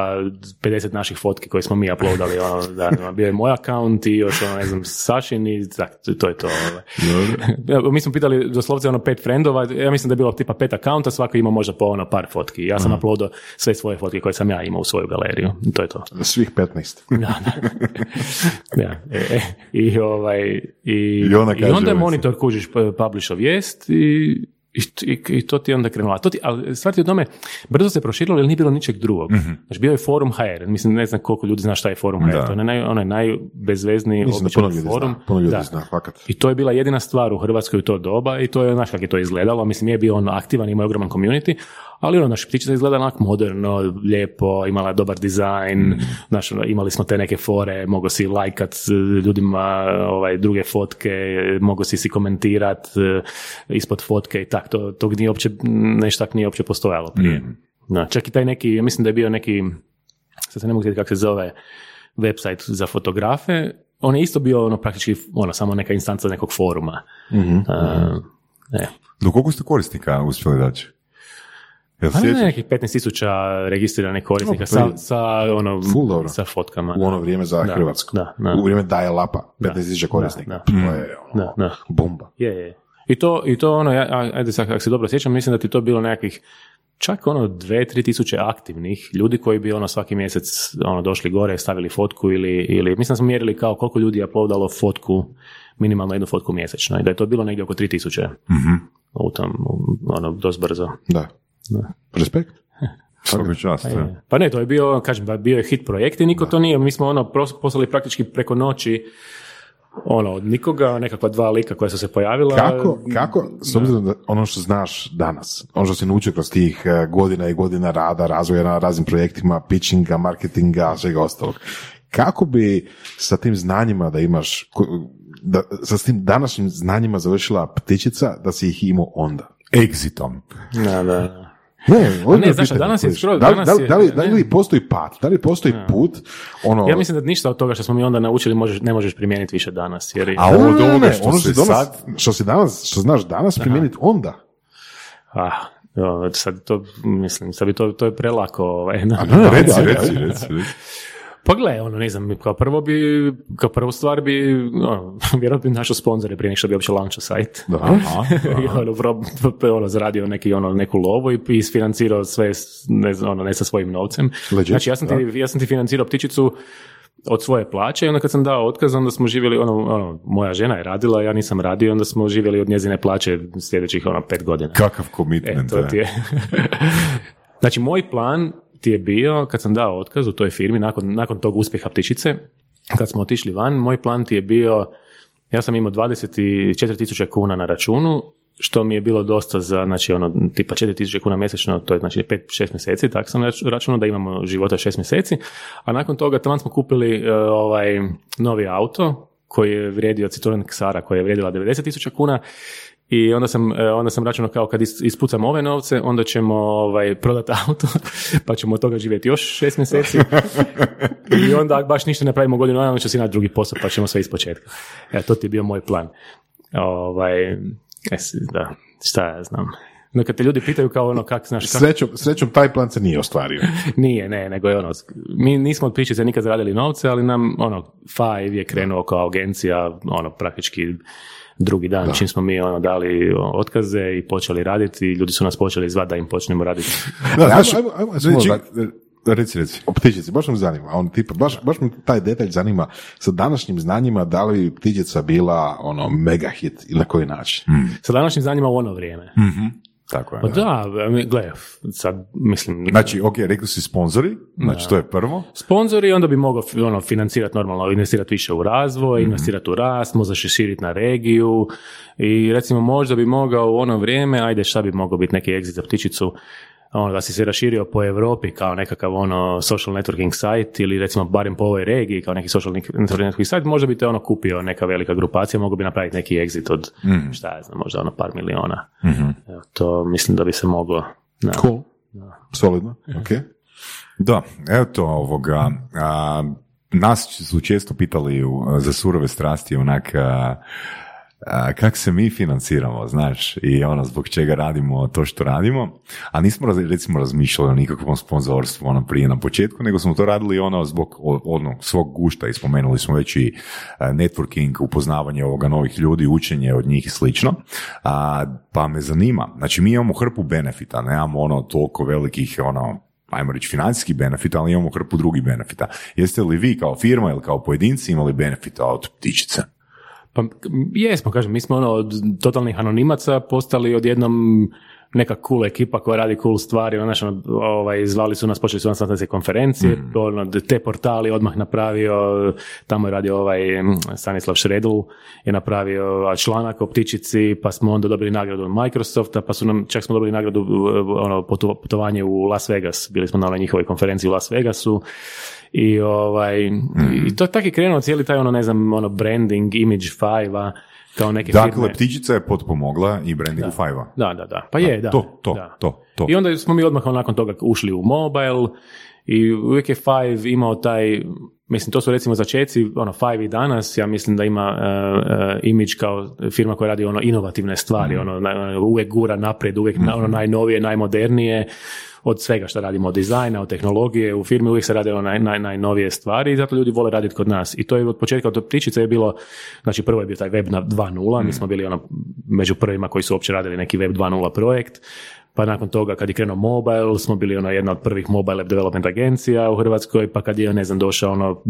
50 naših fotki koje smo mi uploadali, ono, da, bio je moj account i još ono, ne znam, Sašin i tak, to je to. ovaj. Mi smo pitali doslovce ono pet frendova, ja mislim da je bilo tipa pet akaunta, svako ima možda po ono par fotki. Ja sam uploadao sve svoje fotke koje sam ja imao u svoju galeriju. To je to. Svih 15. Da, da. [LAUGHS] Ja, e, e, I, ovaj, i, I ona kaže, onda je monitor kužiš p- publisho vijest i, i, i, i to ti je onda krenulo. To ti, ali stvar ti je u tome, brzo se proširilo jer nije bilo ničeg drugog. Znači bio je forum HR, mislim ne znam koliko ljudi zna šta je forum HR, Da. to je naj, onaj najbezvezniji običan forum. zna. Puno ljudi Da. zna, fakat. I to je bila jedina stvar u Hrvatskoj u to doba i to je, znaš kako je to izgledalo, mislim nije bio ono aktivan, imao je ogroman community, ali ono, naša ptičica izgleda onak moderno, lijepo, imala je dobar dizajn, znaš, ono, imali smo te neke fore, mogo si lajkat ljudima ovaj, druge fotke, mogo si si komentirat e, ispod fotke i tak, to, tog nije uopće, nešto tak nije uopće postojalo prije. Da, čak i taj neki, ja mislim da je bio neki, sad se ne mogu sjetiti kako se zove, website za fotografe, on je isto bio ono praktički ono, samo neka instanca nekog foruma. A, e. Do koliko ste korisnika uspjeli daći? Jel Pa ne, nekih 15.000 registriranih korisnika No, sa, sa, ono, Full sa fotkama. U ono vrijeme za Da, Hrvatsku. da, da. U vrijeme dial-upa. 15.000 korisnika. da. To je ono, Da, da. bomba. Je, je. I to, i to ono, ja, ajde sad, ako se dobro sjećam, mislim da ti to bilo nekakvih čak ono dve, tri tisuće aktivnih ljudi koji bi ono svaki mjesec ono došli gore, stavili fotku ili, ili mislim da smo mjerili kao koliko ljudi je uploadalo fotku, minimalno jednu fotku mjesečno i da je to bilo negdje oko tri tisuće u tom, ono, dosta brzo. Da. Da. Respekt. [LAUGHS] Svaka čast, Pa, da. pa ne, to je bio, kažem, bio je hit projekt i niko to nije, mi smo ono poslali praktički preko noći ono, od nikoga, nekakva dva lika koja su se pojavila. Kako, kako, s obzirom da ono što znaš danas, ono što si naučio kroz tih eh, godina i godina rada, razvoja na raznim projektima, pitchinga, marketinga, svega ostalog, kako bi sa tim znanjima da imaš, da, sa tim današnjim znanjima završila ptičica, da si ih imao onda? Exitom. Da, da. Ne, ne, znaš, danas je skroz- da, li- danas da, li- da, li, da ne. li postoji pad, da li postoji put, ono... Ja mislim da ništa od toga što smo mi onda naučili možeš, ne možeš primijeniti više danas. Jer, A ne, od ovoga što ono se što, danas, sad... što si danas, što znaš danas primijeniti onda. ah, sad to, mislim, sad bi to, to je prelako. Ovaj, A ne, [LAUGHS] Reci, reci, reci, reci. Pa gle, ono, ne znam, kao prvo bi, kao prvu stvar bi, ono, [LAUGHS] vjerojatno bi našao sponzore prije nego što bi uopće launchao sajt. Da. [LAUGHS] I ono, pro- ono, zaradio neki, ono, neku lovu i isfinancirao sve, ne, znam, ono, ne sa svojim novcem. Legit, znači, ja sam, ti, ja sam ti financirao ptičicu od svoje plaće i onda kad sam dao otkaz, onda smo živjeli, ono, ono, moja žena je radila, ja nisam radio, onda smo živjeli od njezine plaće sljedećih, ono, pet godina. Kakav E, commitment. to e. ti je. [LAUGHS] znači, moj plan ti je bio, kad sam dao otkaz u toj firmi, nakon, nakon tog uspjeha ptičice, kad smo otišli van, moj plan ti je bio, ja sam imao 24.000 kuna na računu, što mi je bilo dosta za, znači, ono, tipa 4.000 kuna mjesečno, to je znači 5-6 mjeseci, tako sam rač- računao da imamo života 6 mjeseci, a nakon toga tamo smo kupili e, ovaj novi auto, koji je vrijedio Citroen Xara, koja je vrijedila 90.000 kuna i onda sam, e, onda sam računao kao kad is- ispucamo ove novce, onda ćemo ovaj, prodati auto, [LAUGHS] pa ćemo od toga živjeti još šest mjeseci. [LAUGHS] I onda ako baš ništa ne pravimo godinu onda ću si naći drugi posao, pa ćemo sve ispočetka. E, to ti je bio moj plan. Ovaj, e, s- da, šta ja znam. No, kad te ljudi pitaju kao ono, kak, znaš, kak, Srećom, srećom taj plan se nije ostvario. [LAUGHS] nije, ne, nego je ono, mi nismo od pričice nikad zaradili novce, ali nam, ono, Five je krenuo kao agencija, ono, praktički drugi dan, čim smo mi ono dali otkaze i počeli raditi, ljudi su nas počeli zvati da im počnemo raditi. [LAUGHS] Da, da- reci, reci. o ptičici, baš me zanima, on tipa, baš, baš me taj detalj zanima, sa današnjim znanjima, da li bi ptičica bila ono mega hit ili na koji način? Sa današnjim znanjima u ono vrijeme. Tako je. Pa da, gle, sad mislim... Znači, ok, rekli si sponzori, znači to je prvo. Sponzori, onda bi mogao ono, financirati normalno, investirati više u razvoj, Mhm. investirati u rast, možda se širiti na regiju i recimo možda bi mogao u ono vrijeme, ajde šta bi mogao biti neki exit za ptičicu, ono, da si se raširio po Europi kao nekakav ono social networking site ili recimo barem po ovoj regiji kao neki social networking site, možda bi te ono kupio neka velika grupacija, mogu bi napraviti neki exit od, Mhm. šta ja znam, možda ono par miliona. Evo, to mislim da bi se moglo... Da. Cool. Solidno, ok. Da, evo to ovoga. A, nas su često pitali u- za surove strasti onak a, a, kak se mi financiramo, znaš, i ono zbog čega radimo to što radimo, a nismo recimo razmišljali o nikakvom sponzorstvu ono prije na početku, nego smo to radili ono zbog ono, svog gušta i spomenuli smo već i a, networking, upoznavanje ovoga novih ljudi, učenje od njih i slično, a, pa me zanima, znači mi imamo hrpu benefita, nemamo ono toliko velikih ono ajmo reći financijski benefit, ali imamo hrpu drugih benefita. Jeste li vi kao firma ili kao pojedinci imali benefita od ptičice? Pa jesmo, kažem, mi smo ono od totalnih anonimaca postali odjednom neka cool ekipa koja radi cool stvari, ono, ono, ovaj, zvali su nas, počeli su nas na te konferencije, ono, te portali odmah napravio, tamo je radio ovaj mm, Stanislav Šredl, je napravio članak o ptičici, pa smo onda dobili nagradu od Microsofta, pa su nam, čak smo dobili nagradu ono, putovanje u Las Vegas, bili smo na onoj njihovoj konferenciji u Las Vegasu, i ovaj, i to tako je krenuo cijeli taj ono, ne znam, ono, branding, image five kao neke Dakle, firme. ptičica je potpomogla i brandingu Five-a. Da, da, da. Pa je, da. To, to, da. to, to. I onda smo mi odmah nakon toga ušli u mobile i uvijek je Five imao taj, mislim to su recimo začeci, ono Five i danas, ja mislim da ima uh, uh, image kao firma koja radi ono inovativne stvari, ono, na- uvijek gura naprijed, uvijek na- ono najnovije, najmodernije, od svega što radimo, od dizajna, od tehnologije, u firmi uvijek se rade ono naj, naj, najnovije stvari i zato ljudi vole raditi kod nas. I to je od početka, od ptičice je bilo, znači prvo je bio taj web na 2.0, mi smo bili ono među prvima koji su uopće radili neki web 2.0 projekt, pa nakon toga kad je krenuo mobile, smo bili ona jedna od prvih mobile app development agencija u Hrvatskoj, pa kad je, ne znam, došao ono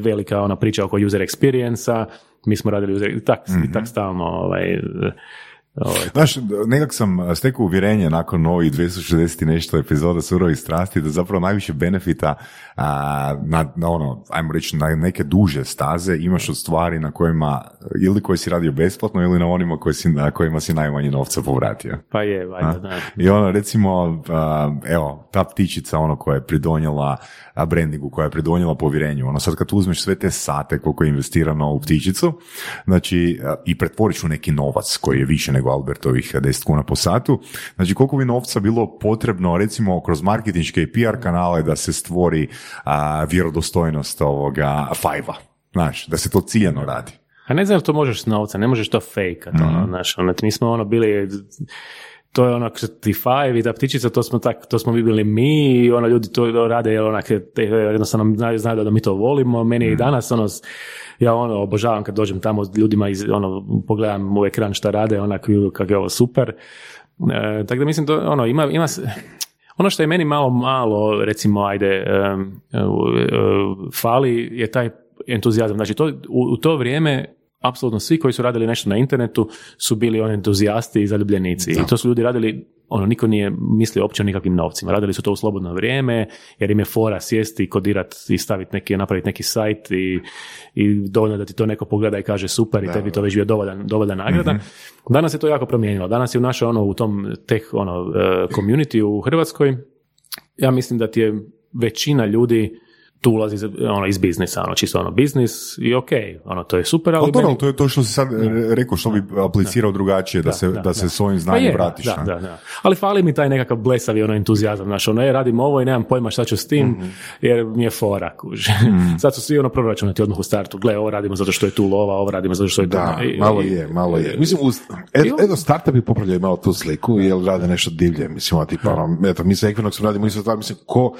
velika ona priča oko user experience mi smo radili user, tak, i tak stalno, ovaj, ovaj, Znaš, nekak sam stekao uvjerenje nakon ovih 260 i nešto epizoda surovih strasti da zapravo najviše benefita a, na, na ono, ajmo reći, na neke duže staze imaš od stvari na kojima, ili koji si radio besplatno ili na onima koji si, na kojima si najmanje novca povratio. pa je, valjda, da. I ono, recimo, a, evo, ta ptičica, ono koja je pridonjela a, brandingu, koja je pridonjela povjerenju, ono sad kad uzmeš sve te sate koliko je investirano u ptičicu, znači, a, i pretvoriš u neki novac koji je više nego Albertovih 10 kuna po satu, znači koliko bi novca bilo potrebno, recimo, kroz marketinške i PR kanale da se stvori a, vjerodostojnost ovoga Five-a, znaš, da se to ciljano radi. A ne znam to možeš s novca, ne možeš to fejkat, ono, znaš, ono, mi smo ono bili, to je ti five i ta ptičica, to smo tak, to smo mi bili mi i ono ljudi to rade jer onak, te, jednostavno znaju, znaju da mi to volimo, meni je i danas ono, ja ono obožavam kad dođem tamo s ljudima iz, ono, pogledam u ekran šta rade, onak, kako je ovo super. E, tako da mislim, to, ono, ima, ima, ono što je meni malo, malo, recimo, ajde, em, e, e, fali je taj entuzijazam. Znači, to, u, u to vrijeme apsolutno svi koji su radili nešto na internetu su bili oni entuzijasti i zaljubljenici. I to su ljudi radili, ono, niko nije mislio uopće o nikakvim novcima. Radili su to u slobodno vrijeme, jer im je fora sjesti i kodirati i staviti neki, napraviti neki sajt i, i dovoljno da ti to neko pogleda i kaže super i tebi to već bio dovoljan, dovoljna nagrada. Danas je to jako promijenilo. Danas je u našoj ono, u tom tech ono, eh, community u Hrvatskoj, ja mislim da ti je većina ljudi tu ulazi iz, ono, iz biznisa, ono, čisto ono, biznis i ok, ono, to je super, ali... Dobro, meni- to je to što si sad e, rekao, što bi aplicirao drugačije, da, se, da, se s ovim Pa znanjem je, vratiš. Da, a? da, da. Ali fali mi taj nekakav blesavi ono entuzijazam, znaš, ono, je, radim ovo i nemam pojma šta ću s tim, Mhm. jer mi je fora, kuži. Sad su svi ono proračunati odmah u startu, gle, ovo radimo zato što je tu lova, ovo radimo zato što je tu... Da, i- malo i- je, malo je. Mislim, uz, et, eto, startupi popravljaju malo tu sliku, jer rade nešto divlje, mislim, ono, tipa, ono, eto, mi sa Equinoxom radimo isto tako, mislim, ko,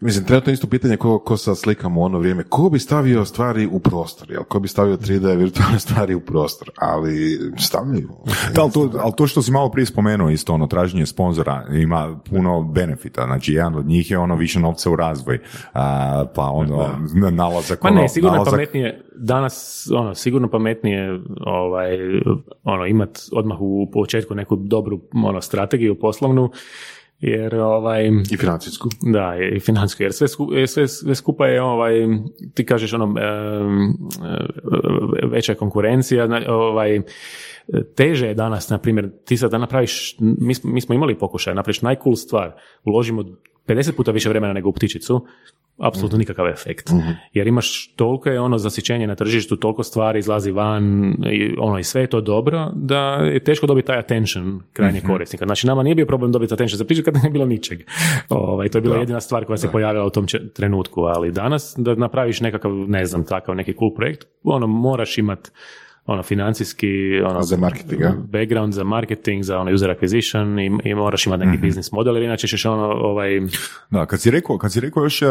Mislim, trenutno isto pitanje ko, ko sad slikamo u ono vrijeme. Ko bi stavio stvari u prostor? Jel? Ko bi stavio 3D virtualne [LAUGHS] stvari u prostor? Ali stavljaju. Da, ali to, ali to što si malo prije spomenuo, isto ono, traženje sponzora ima puno benefita. Znači, jedan od njih je ono više novca u razvoj, a, pa ono, nalazak... Ma ne, ono, sigurno nalazak- pametnije, danas, ono, sigurno pametnije, ovaj, ono, imat odmah u početku neku dobru, ono, strategiju poslovnu, jer, ovaj, I financijsku. da, i financijski, jer sve, sku- sve, sve skupa je, ovaj, ti kažeš, ono, e, veća konkurencija, ovaj, teže je danas, na primjer, ti sad da napraviš, mi, mi smo imali pokušaj, napraviš najcool stvar, uložimo 50 puta više vremena nego u ptičicu, apsolutno nikakav efekt. Jer imaš toliko je ono zasićenje na tržištu, toliko stvari izlazi van i, ono, i sve je to dobro, da je teško dobiti taj attention krajnjeg korisnika. Znači, nama nije bio problem dobiti attention za priču kad nije bilo ničeg. Ovaj, to je bila jedina stvar koja se pojavila u tom če- trenutku, ali danas da napraviš nekakav, ne znam, takav neki cool projekt, ono, moraš imat ono financijski ono, Za marketing, background za marketing, za ono user acquisition i, i moraš imati neki business model jer inače ćeš ono ovaj, Da, kad si rekao, kad si rekao još a,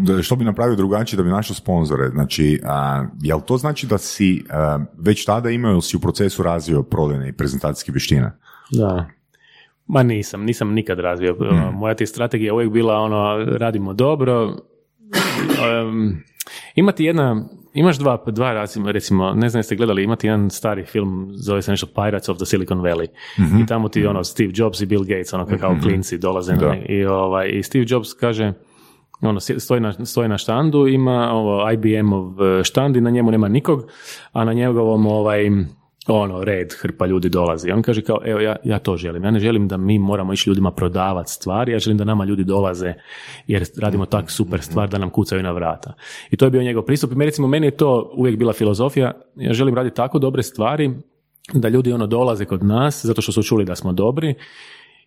da što bi napravio drugačije da bi našao sponzore, znači, a, jel to znači da si a, već tada imao si u procesu razvio prodajne i prezentacijske vještine? Da. Ma nisam, nisam nikad razvio. Ono, Moja ti strategija je uvijek bila ono, radimo dobro. Em, imati jedna, imaš dva, dva recimo, recimo, ne znam jeste gledali, imati jedan stari film, zove se nešto Pirates of the Silicon Valley. I tamo ti ono Steve Jobs i Bill Gates, ono kao klinci dolaze na, i, ovaj, i Steve Jobs kaže, ono, stoji na, stoji na štandu, ima ovo IBM-ov štand i na njemu nema nikog, a na njegovom ovaj, ono, red, hrpa ljudi dolazi. On kaže kao, evo, ja, ja to želim. Ja ne želim da mi moramo ići ljudima prodavati stvari, ja želim da nama ljudi dolaze jer radimo tak super stvar da nam kucaju na vrata. I to je bio njegov pristup. I recimo, meni je to uvijek bila filozofija. Ja želim raditi tako dobre stvari da ljudi ono dolaze kod nas zato što su čuli da smo dobri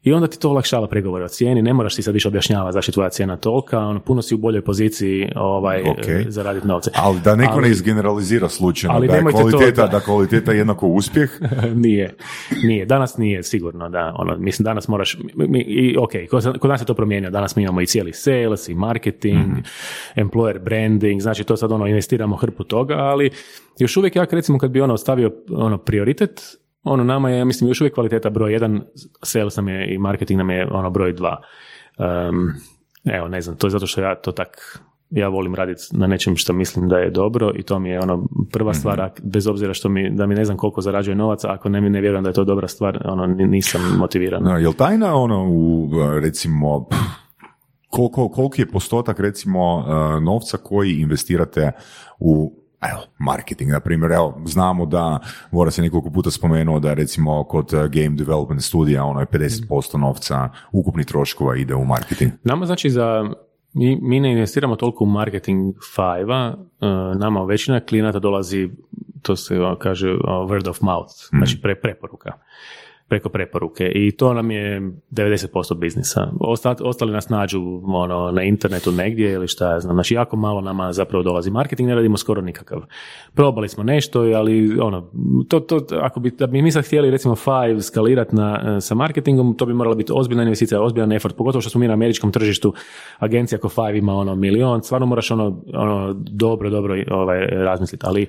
i onda ti to olakšava pregovore o cijeni, ne moraš ti sad više objašnjavati zašto je tvoja cijena tolika, ono, puno si u boljoj poziciji ovaj, Ok. e, zaraditi novce. Ali da neko Ali- ne izgeneralizira slučajno, Ali da je nemojte to, kvaliteta, da. da kvaliteta je jednako uspjeh, [LAUGHS] nije, nije. Danas nije sigurno, da. Ono, mislim, danas moraš, mi, mi- i, ok, kod, kod nas je to promijenio. Danas mi imamo i cijeli sales, i marketing, employer branding, znači to sad ono, investiramo hrpu toga, ali još uvijek ja, recimo, kad bi ono stavio ono, prioritet, ono, nama je, ja mislim, još uvijek kvaliteta broj jedan, sales nam je i marketing nam je ono broj dva. Um, evo, ne znam, to je zato što ja to tak ja volim raditi na nečem što mislim da je dobro i to mi je ono prva stvar, a bez obzira što mi, da mi ne znam koliko zarađuje novaca, ako ne, ne vjerujem da je to dobra stvar, ono, ni- nisam motiviran. Da, jel tajna ono u, recimo, koliko, koliki je postotak recimo uh, novca koji investirate u evo, marketing, na primjer, evo, znamo da, Vora se nekoliko puta spomenuo da recimo kod uh, game development studija ono je 50% novca ukupnih troškova ide u marketing. Nama znači za mi, mi ne investiramo toliko u marketing fajva, nama većina klijenata dolazi, to se uh, kaže uh, word of mouth, znači pre, preporuka preko preporuke i to nam je 90% biznisa. Osta- ostali nas nađu ono, na internetu negdje ili šta ja znam. Znači jako malo nama zapravo dolazi marketing, ne radimo skoro nikakav. Probali smo nešto, ali ono, to, to, ako bi, da bi mi sad htjeli recimo Five skalirati na, sa marketingom, to bi morala biti ozbiljna investicija, ozbiljan effort, pogotovo što smo mi na američkom tržištu, agencija ako Five ima ono milion, stvarno moraš ono, ono dobro, dobro ovaj, razmisliti, ali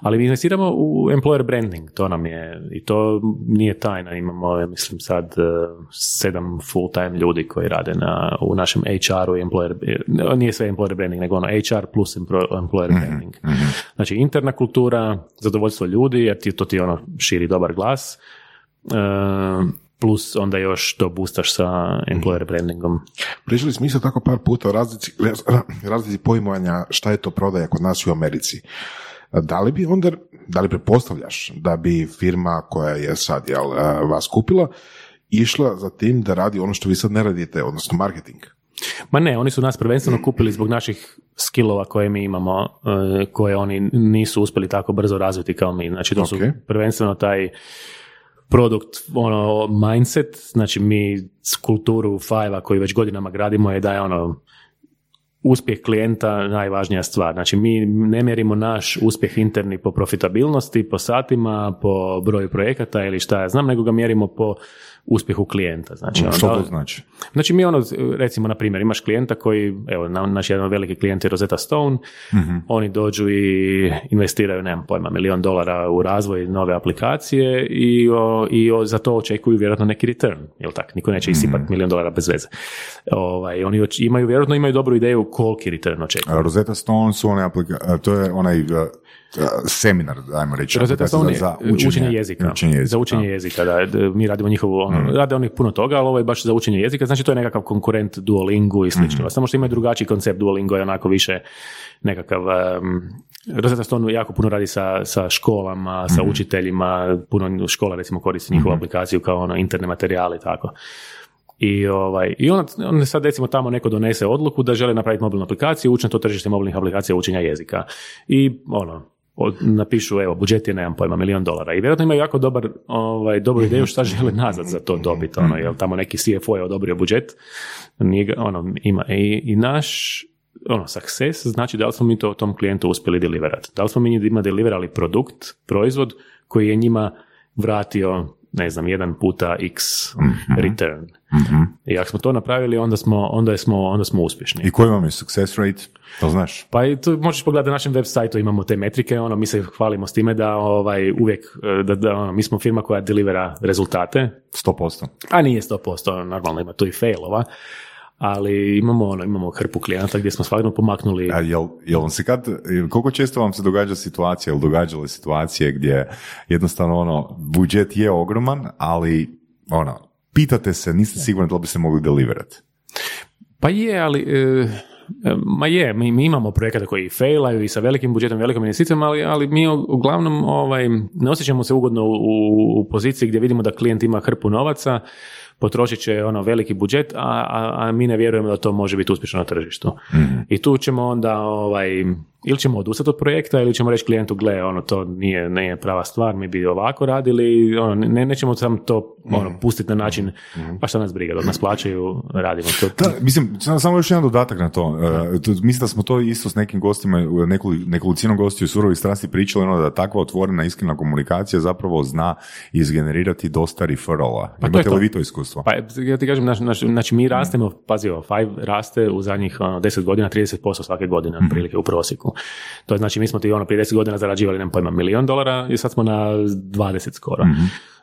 ali mi investiramo u employer branding, to nam je, i to nije tajna, imamo, ja mislim, sad eh, sedam full-time ljudi koji rade na, u našem HR-u i employer, eh, nije sve employer branding, nego ono HR plus employer branding. Znači, interna kultura, zadovoljstvo ljudi, jer ti, to ti ono širi dobar glas, eh, plus onda još to boostaš sa employer brandingom. Pričali smo isto tako par puta o razlici, razlici pojmovanja šta je to prodaja kod nas u Americi. Da li bi onda, da li pretpostavljaš da bi firma koja je sad jel, vas kupila išla za tim da radi ono što vi sad ne radite, odnosno marketing? Ma ne, oni su nas prvenstveno kupili zbog naših skillova koje mi imamo, e, koje oni nisu uspjeli tako brzo razviti kao mi. Znači to su Ok. prvenstveno taj produkt, ono, mindset, znači mi kulturu Five-a koju već godinama gradimo je da je ono, uspjeh klijenta najvažnija stvar. Znači mi ne mjerimo naš uspjeh interni po profitabilnosti, po satima, po broju projekata ili šta ja znam, nego ga mjerimo po uspjehu klijenta. Znači, Što onda- to znači? Znači mi ono, recimo na primjer, imaš klijenta koji, evo, na- naš jedan veliki klijent je Rosetta Stone, oni dođu i investiraju, nemam pojma, milion dolara u razvoj nove aplikacije i, o, i o- za to očekuju vjerojatno neki return, jel tak? Niko neće isipati milion dolara bez veze. Ovaj, oni oč- imaju, vjerojatno imaju dobru ideju koliki return očekuju. A Rosetta Stone su one aplika- to je onaj a, seminar, ajmo reći. Za, učenje, jezika. Učenje jezika. Za učenje jezika, da. Mi radimo njihovu, ono, rade oni puno toga, ali ovo je baš za učenje jezika, znači to je nekakav konkurent Duolingu i slično. Samo što imaju drugačiji koncept Duolingo je onako više nekakav um, Rosetta Stone jako puno radi sa, sa školama, sa učiteljima, puno škola recimo koristi njihovu aplikaciju kao ono interne materijale i tako. I, ovaj, i onda, onda sad recimo tamo neko donese odluku da želi napraviti mobilnu aplikaciju, uči na to tržište mobilnih aplikacija učenja jezika. I ono, od- napišu, evo, budžet je, nemam pojma, milion dolara. I vjerojatno imaju jako dobar, ovaj, dobru ideju šta žele nazad za to dobiti, ono, jel tamo neki CFO je odobrio budžet, nije ono, ima, i, i naš, ono, success znači da li smo mi to tom klijentu uspjeli deliverati. Da li smo mi njima deliverali produkt, proizvod koji je njima vratio ne znam, jedan puta x return. I ako smo to napravili, onda smo, onda smo, onda smo uspješni. I koji vam je success rate? To znaš? Pa i tu možeš pogledati na našem web sajtu, imamo te metrike, ono, mi se hvalimo s time da ovaj, uvijek, eh, da, da ono, mi smo firma koja delivera rezultate, 100%. a nije 100%, normalno ima tu i failova, ali imamo, ono, imamo hrpu klijenata gdje smo stvarno pomaknuli A jel, jel vam se kad, koliko često vam se događa situacija, ili događale situacije gdje jednostavno ono, budžet je ogroman, ali ono, pitate se, niste sigurni da li bi se mogli deliverati. Pa je, ali... e, e, Ma je, mi, mi imamo projekata koji failaju i sa velikim budžetom, velikom investicijama, ali, ali mi uglavnom ovaj, ne osjećamo se ugodno u, u poziciji gdje vidimo da klijent ima hrpu novaca, potrošit će ono veliki budžet, a, a, a mi ne vjerujemo da to može biti uspješno na tržištu. I tu ćemo onda ovaj, ili ćemo odustati od projekta ili ćemo reći klijentu, gle, ono, to nije, nije prava stvar, mi bi ovako radili, ono, ne, nećemo samo to ono, pustiti na način, pa šta nas briga, dok nas plaćaju, radimo to. Da, mislim, samo, još jedan dodatak na to. To- mislim da smo to isto s nekim gostima, nekoli, nekolicinom gostiju surovi strasti pričali, ono da takva otvorena, iskrena komunikacija zapravo zna izgenerirati dosta referrala. Pa Imate to. li vi to iskustvo? Pa ja ti kažem, naš, naš, znači mi rastemo, pazi ovo, Five raste u zadnjih ono, 10 godina 30% svake godine, otprilike u prosjeku. To je znači mi smo ti ono prije 10 godina zarađivali, nemam pojma, milion dolara i sad smo na 20 skoro.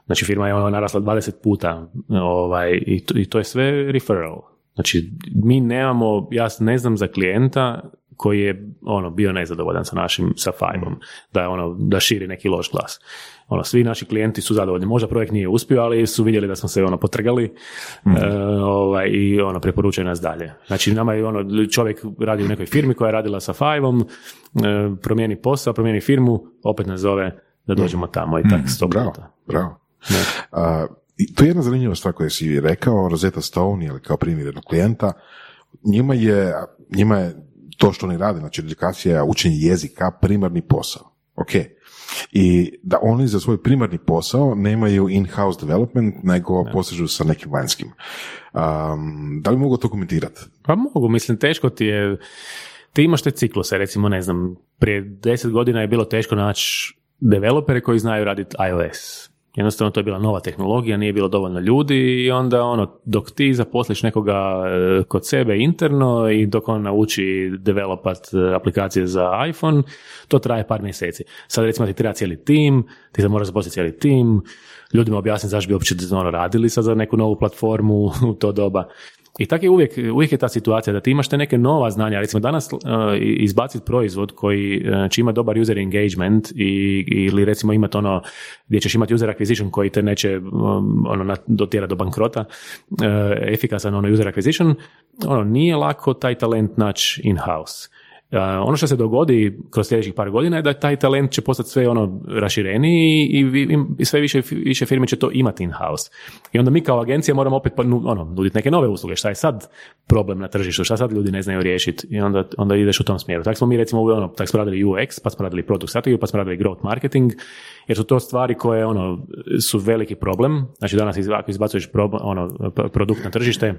Znači firma je ono narasla 20 puta ovaj, i, to, i to je sve referral. Znači mi nemamo, ja ne znam za klijenta koji je ono bio nezadovoljan sa našim sa Fiveom, da je ono da širi neki loš glas. Ono svi naši klijenti su zadovoljni. Možda projekt nije uspio, ali su vidjeli da smo se ono potrgali e, ovaj, i ono preporučuje nas dalje. Znači nama je ono čovjek radi u nekoj firmi koja je radila sa Fiveom, e, promijeni posao, promijeni firmu, opet nas zove da dođemo tamo i tak sto Bravo, puta. bravo. A, i to je jedna zanimljiva stvar koju si rekao, Rosetta Stone, ili kao primjer jednog klijenta, njima je, njima je to što oni rade, znači edukacija, učenje jezika, primarni posao. Ok. I da oni za svoj primarni posao nemaju in-house development, nego posežu sa nekim vanjskim. Um, da li mogu to komentirati? Pa mogu, mislim, teško ti je, ti imaš te cikluse, recimo, ne znam, prije deset godina je bilo teško naći developere koji znaju raditi iOS. Jednostavno to je bila nova tehnologija, nije bilo dovoljno ljudi i onda ono, dok ti zaposliš nekoga e, kod sebe interno i dok on nauči developat e, aplikacije za iPhone, to traje par mjeseci. Sad recimo ti treba cijeli tim, ti se moraš zaposliti cijeli tim, ljudima objasniti zašto bi uopće ono, radili sad za neku novu platformu u to doba. I tako je uvijek, uvijek je ta situacija da ti imaš te neke nova znanja, recimo danas uh, izbaciti proizvod koji uh, će imati dobar user engagement i, ili recimo imati ono gdje ćeš imati user acquisition koji te neće um, ono, dotjera do bankrota, uh, efikasan ono user acquisition, ono nije lako taj talent naći in-house. Uh, ono što se dogodi kroz sljedećih par godina je da taj talent će postati sve ono rašireniji i, i, sve više, više firme će to imati in-house. I onda mi kao agencija moramo opet pa, ono, nuditi neke nove usluge. Šta je sad problem na tržištu? Šta sad ljudi ne znaju riješiti? I onda, onda ideš u tom smjeru. Tako smo mi recimo ono, tak smo radili UX, pa smo radili product strategiju, pa smo radili growth marketing, jer su to stvari koje ono, su veliki problem. Znači danas ako izbacuješ problem, ono, produkt na tržište,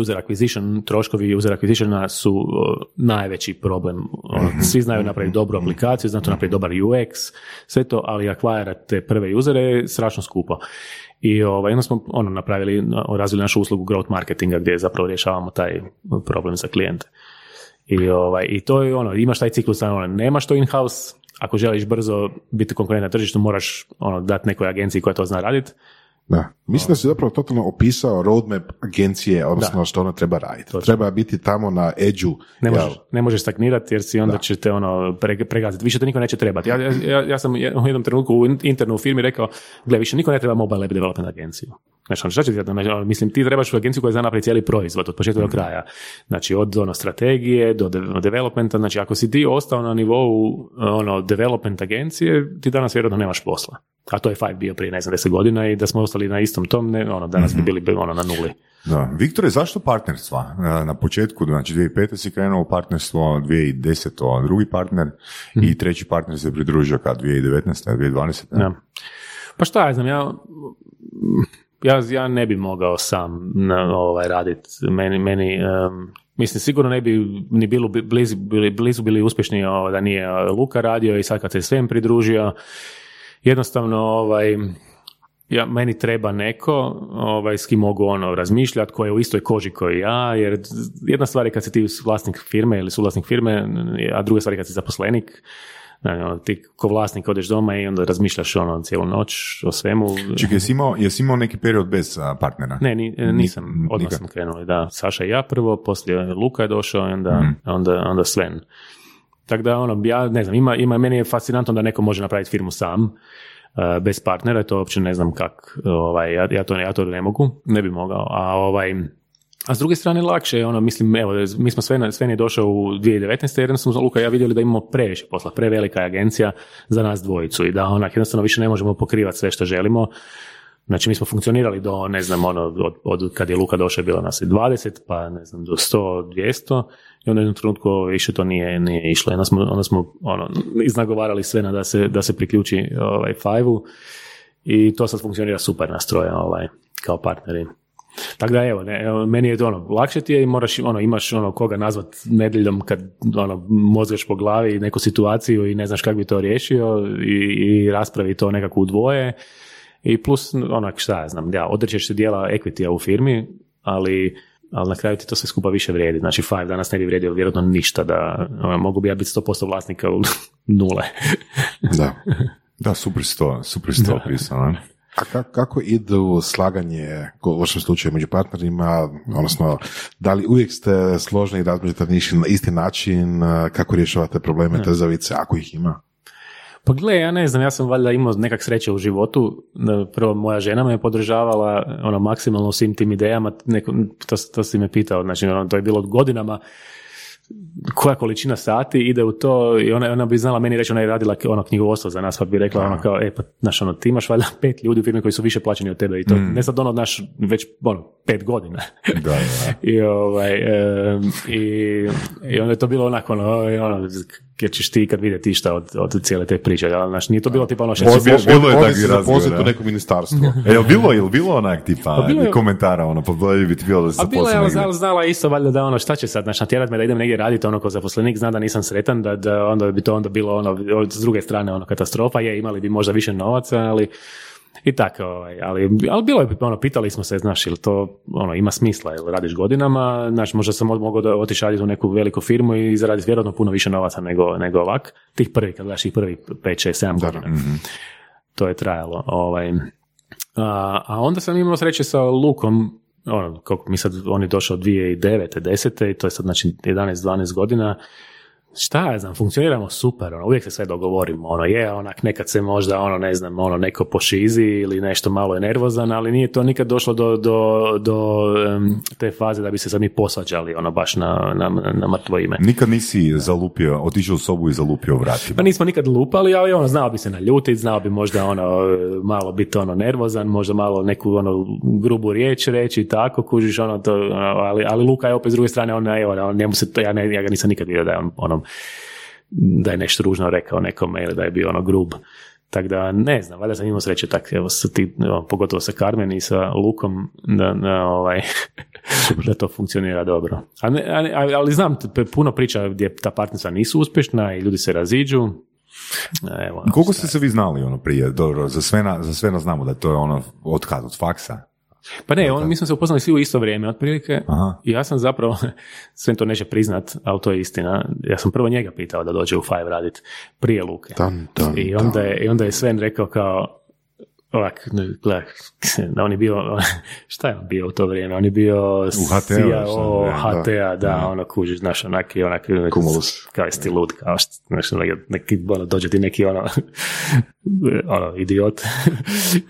user acquisition, troškovi user acquisitiona su najveći problem. Ono, Svi znaju napraviti dobru aplikaciju, znaju napraviti dobar UX, sve to, ali akvarirati te prve usere je strašno skupo. I ovaj, onda smo ono, napravili, razvili našu uslugu growth marketinga gdje zapravo rješavamo taj problem za klijente. I, ovaj, I to je ono, imaš taj ciklus, ono, nemaš to in-house, ako želiš brzo biti konkurent na tržištu, moraš ono, dati nekoj agenciji koja to zna raditi. Da. Mislim da si zapravo totalno opisao roadmap agencije, odnosno što ona treba raditi. Treba biti tamo na edžu. Ne možeš, ne možeš stagnirati jer si onda će te ono pre, pregaziti. Više te niko neće trebati. Ja, ja, ja sam u jednom trenutku u internu u firmi rekao, gle, više niko ne treba mobile app development agenciju. Znači, šta će ti, ono, mislim, ti trebaš u agenciju koja zna napraviti cijeli proizvod od početka do mhm. kraja. Znači, od ono, strategije do de- developmenta. Znači, ako si ti ostao na nivou ono, development agencije, ti danas vjerojatno nemaš posla. A to je Five bio prije, ne znam, deset godina i da smo ostali na istom tom, ne, ono, danas bi mhm. bili ono, na nuli. Da. Viktore, zašto partnerstva? Na početku, znači 2005. si krenuo u partnerstvo, 2010. drugi partner i mhm. treći partner se pridružio kad 2019. 2020. Ja. Pa šta ja znam, ja ja, ja ne bi mogao sam na, ovaj, raditi. Meni, meni mislim, sigurno ne bi ni bilo blizu, bili, blizu bili uspješni ovaj, da nije Luka radio i sad kad se svem pridružio, jednostavno ovaj, ja, meni treba neko ovaj, s kim mogu ono razmišljati, koji je u istoj koži koji ja, jer jedna stvar je kad si ti vlasnik firme ili suvlasnik firme, a druga stvar je kad si zaposlenik, ono, ti ko vlasnik odeš doma i onda razmišljaš ono cijelu noć o svemu. Čekaj, jesi imao, jesi imao neki period bez partnera? Ne, ni, e, nisam, odmah sam krenuli, da. Saša i ja prvo, poslije Luka je došao i onda, mm. onda, onda Sven. Tako da, ono, ja ne znam, ima, ima, meni je fascinantno da neko može napraviti firmu sam, uh, bez partnera, to uopće ne znam kak, ovaj, ja, ja, to, ja to ne mogu, ne bi mogao, a ovaj, a s druge strane lakše je ono, mislim, evo, mi smo sve, sve je došao u 2019. jer smo Luka ja vidjeli da imamo previše posla, prevelika je agencija za nas dvojicu i da onak jednostavno više ne možemo pokrivati sve što želimo. Znači mi smo funkcionirali do, ne znam, ono, od, od kad je Luka došao je bilo nas i 20, pa ne znam, do 100, 200 i onda u jednom trenutku više to nije, nije išlo. Onda smo, onda smo ono, iznagovarali sve na da se, da se priključi ovaj, five i to sad funkcionira super nastroje ovaj, kao partneri. Tako da evo, ne, evo, meni je to ono, lakše ti je i moraš, ono, imaš ono koga nazvat nedjeljom kad ono, mozgaš po glavi neku situaciju i ne znaš kako bi to riješio i, i raspravi to nekako u dvoje i plus, onak, šta ja znam, ja, odrećeš se dijela equity u firmi, ali ali na kraju ti to sve skupa više vrijedi. Znači Five danas ne bi vrijedio vjerojatno ništa da ono, mogu bi ja biti 100% vlasnika u [LAUGHS] nule. da. Da, super sto, super sto pisano. A kako idu slaganje u vašem slučaju među partnerima, odnosno da li uvijek ste složni i razmišljate na isti način, kako rješavate probleme trzavice, ako ih ima? Pa gle, ja ne znam, ja sam valjda imao nekak sreće u životu. Prvo, moja žena me podržavala ono, maksimalno u svim tim idejama. Neko, to, to si me pitao, znači ono, to je bilo godinama koja količina sati ide u to i ona, ona bi znala meni reći, ona je radila ono knjigovodstvo za nas, pa bi rekla ono kao, e pa, znaš, ono, ti imaš valjda pet ljudi u firmi koji su više plaćeni od tebe i to, mm. ne sad ono, naš, već, ono, pet godina. Da, da. [LAUGHS] I, ovaj, i, i onda je to bilo onako, ono, ono, jer ćeš ti kad vidjeti šta od, od cijele te priče, ali znaš, nije to bilo tipa ono što... Bilo, bilo je takvi u neko ministarstvo. [LAUGHS] e, bilo, je bilo onak tipa pa bilo je, komentara, ono, pa bilo bi bilo da se A bilo je, znala, znala isto valjda da ono, šta će sad, znaš, natjerat me da idem negdje raditi, ono, kao zaposlenik, zna da nisam sretan, da, da onda bi to onda bilo, ono, s druge strane, ono, katastrofa, je, imali bi možda više novaca, ali i tako, ovaj, ali, ali bilo je, ono, pitali smo se, znaš, ili to ono, ima smisla, ili radiš godinama, znaš, možda sam mogao da otići raditi u neku veliku firmu i zaraditi vjerojatno puno više novaca nego, nego ovak. Tih prvi, kad gledaš ih prvi 5, 6, 7 godina. Mhm. To je trajalo. Ovaj. A, a onda sam imao sreće sa Lukom, ono, kako mi sad, on je došao 2009. 10. i to je sad znači 11-12 godina šta ja znam, funkcioniramo super, ono, uvijek se sve dogovorimo, ono, je, onak, nekad se možda, ono, ne znam, ono, neko pošizi ili nešto malo je nervozan, ali nije to nikad došlo do, do, do te faze da bi se sad mi posvađali, ono, baš na, na, na mrtvo ime. Nikad nisi zalupio, otišao u sobu i zalupio vratima? Pa nismo nikad lupali, ali ono, znao bi se naljutiti, znao bi možda, ono, malo biti, ono, nervozan, možda malo neku, ono, grubu riječ reći i tako, kužiš, ono, to, ono, ali, ali Luka je opet s druge strane, on, evo, njemu se to, ja, ne, ja ga nisam nikad vidio da je on, ono, da je nešto ružno rekao nekome ili da je bio ono grub. Tako da ne znam, valjda sam imao sreće tak, evo, sa ti, pogotovo sa Carmen i sa Lukom, da, da, ovaj, [LAUGHS] da to funkcionira dobro. Ali, ali, ali znam, puno priča gdje ta partnerstva nisu uspješna i ljudi se raziđu, Evo, Koliko ste se vi znali ono prije? Dobro, za sve, na, za sve nas znamo da to je ono od kad, od faksa? Pa ne, on, mi smo se upoznali svi u isto vrijeme, otprilike. Aha. I ja sam zapravo, [LAUGHS] sve to neće priznat, ali to je istina. Ja sam prvo njega pitao da dođe u Five radit prije Luke. Tan, tan, I onda je, i onda je Sven rekao kao, ovak, gledaj, [LAUGHS] on je bio, [LAUGHS] šta je on bio u to vrijeme? On je bio HT-u, CIO šta, HT-a, da, ono, kužiš, znaš, onaki, onak, Cumulus. kao ti lud, kao što, znaš, neki, neki, ono, dođe ti neki, ono, [LAUGHS] ono, idiot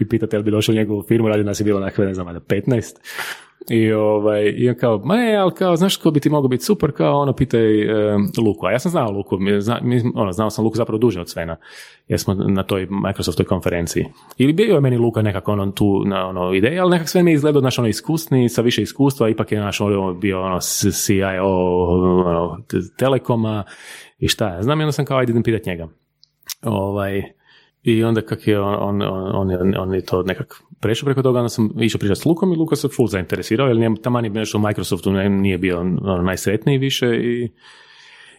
i pitate jel bi došao u njegovu firmu, radi nas je bilo nekakve, ne znam, valjda 15. I, ovaj, I on kao, ma ne, ali kao, znaš ko bi ti mogao biti super, kao ono, pitaj e, Luku. A ja sam znao Luku, zna, mi, ono, znao sam Luku zapravo duže od Svena, jer smo na toj Microsoftoj konferenciji. Ili bio je meni Luka nekako ono, tu na ono, ideja, ali nekako sve mi je izgledao, znaš, ono, iskusni, sa više iskustva, ipak je naš ono, bio ono, CIO ono, Telekoma i šta znam, i onda sam kao, ajde idem pitat njega. Ovaj, i onda kak je on, on, on, on, je to nekak prešao preko toga, onda sam išao pričati s Lukom i Luka se full zainteresirao, jer njemu taman je nešto u Microsoftu, nije bio ono, najsretniji više i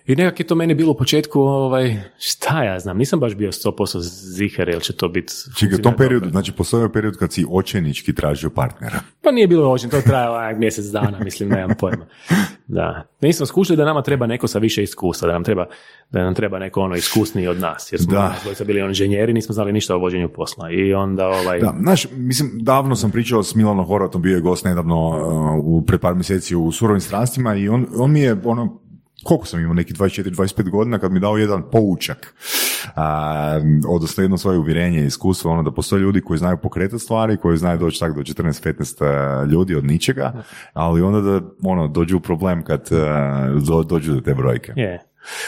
i nekak je to meni bilo u početku, ovaj, šta ja znam, nisam baš bio 100% ziher, jel će to biti... Čekaj, u tom periodu, znači postojao je period kad si očajnički tražio partnera. Pa nije bilo očin, to traje onak mjesec dana, mislim, nemam pojma. Da. Nismo skušali da nama treba neko sa više iskustva, da nam treba, da nam treba neko ono iskusniji od nas, jer smo Da. bili inženjeri, nismo znali ništa o vođenju posla. I onda ovaj... Da, znaš, mislim, davno sam pričao s Milanom Horvatom, bio je gost nedavno uh, u, pred par mjeseci u Surovim strastima i on, on mi je, ono, koliko sam imao, neki 24-25 godina, kad mi dao jedan poučak, a, odnosno jedno svoje uvjerenje i iskustvo, ono da postoje ljudi koji znaju pokretati stvari, koji znaju doći tak do 14-15 ljudi od ničega, ali onda da, ono, dođu u problem kad uh, do- dođu do te brojke. Je.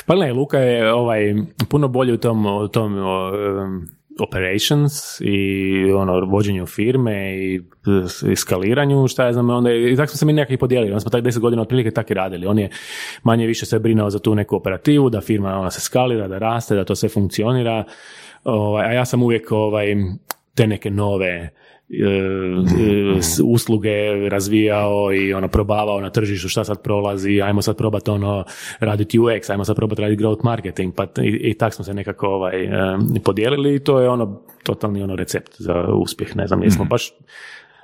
Pa ne, Luka je ovaj, puno bolji u tom, u tom em, operations i ono vođenju firme i, skaliranju, šta ja znam, onda i tako smo se mi nekako i podijelili, onda smo tak deset godina otprilike tako i radili. On je manje više se brinuo za tu neku operativu, da firma ona se skalira, da raste, da to sve funkcionira, ovaj, a ja sam uvijek ovaj, te neke nove e, s- usluge razvijao i ono probavao na tržištu šta sad prolazi, ajmo sad probati ono raditi UX, ajmo sad probati raditi growth marketing, pa t- i, i tak smo se nekako ovaj, e, podijelili i to je ono totalni ono recept za uspjeh, ne znam, jesmo baš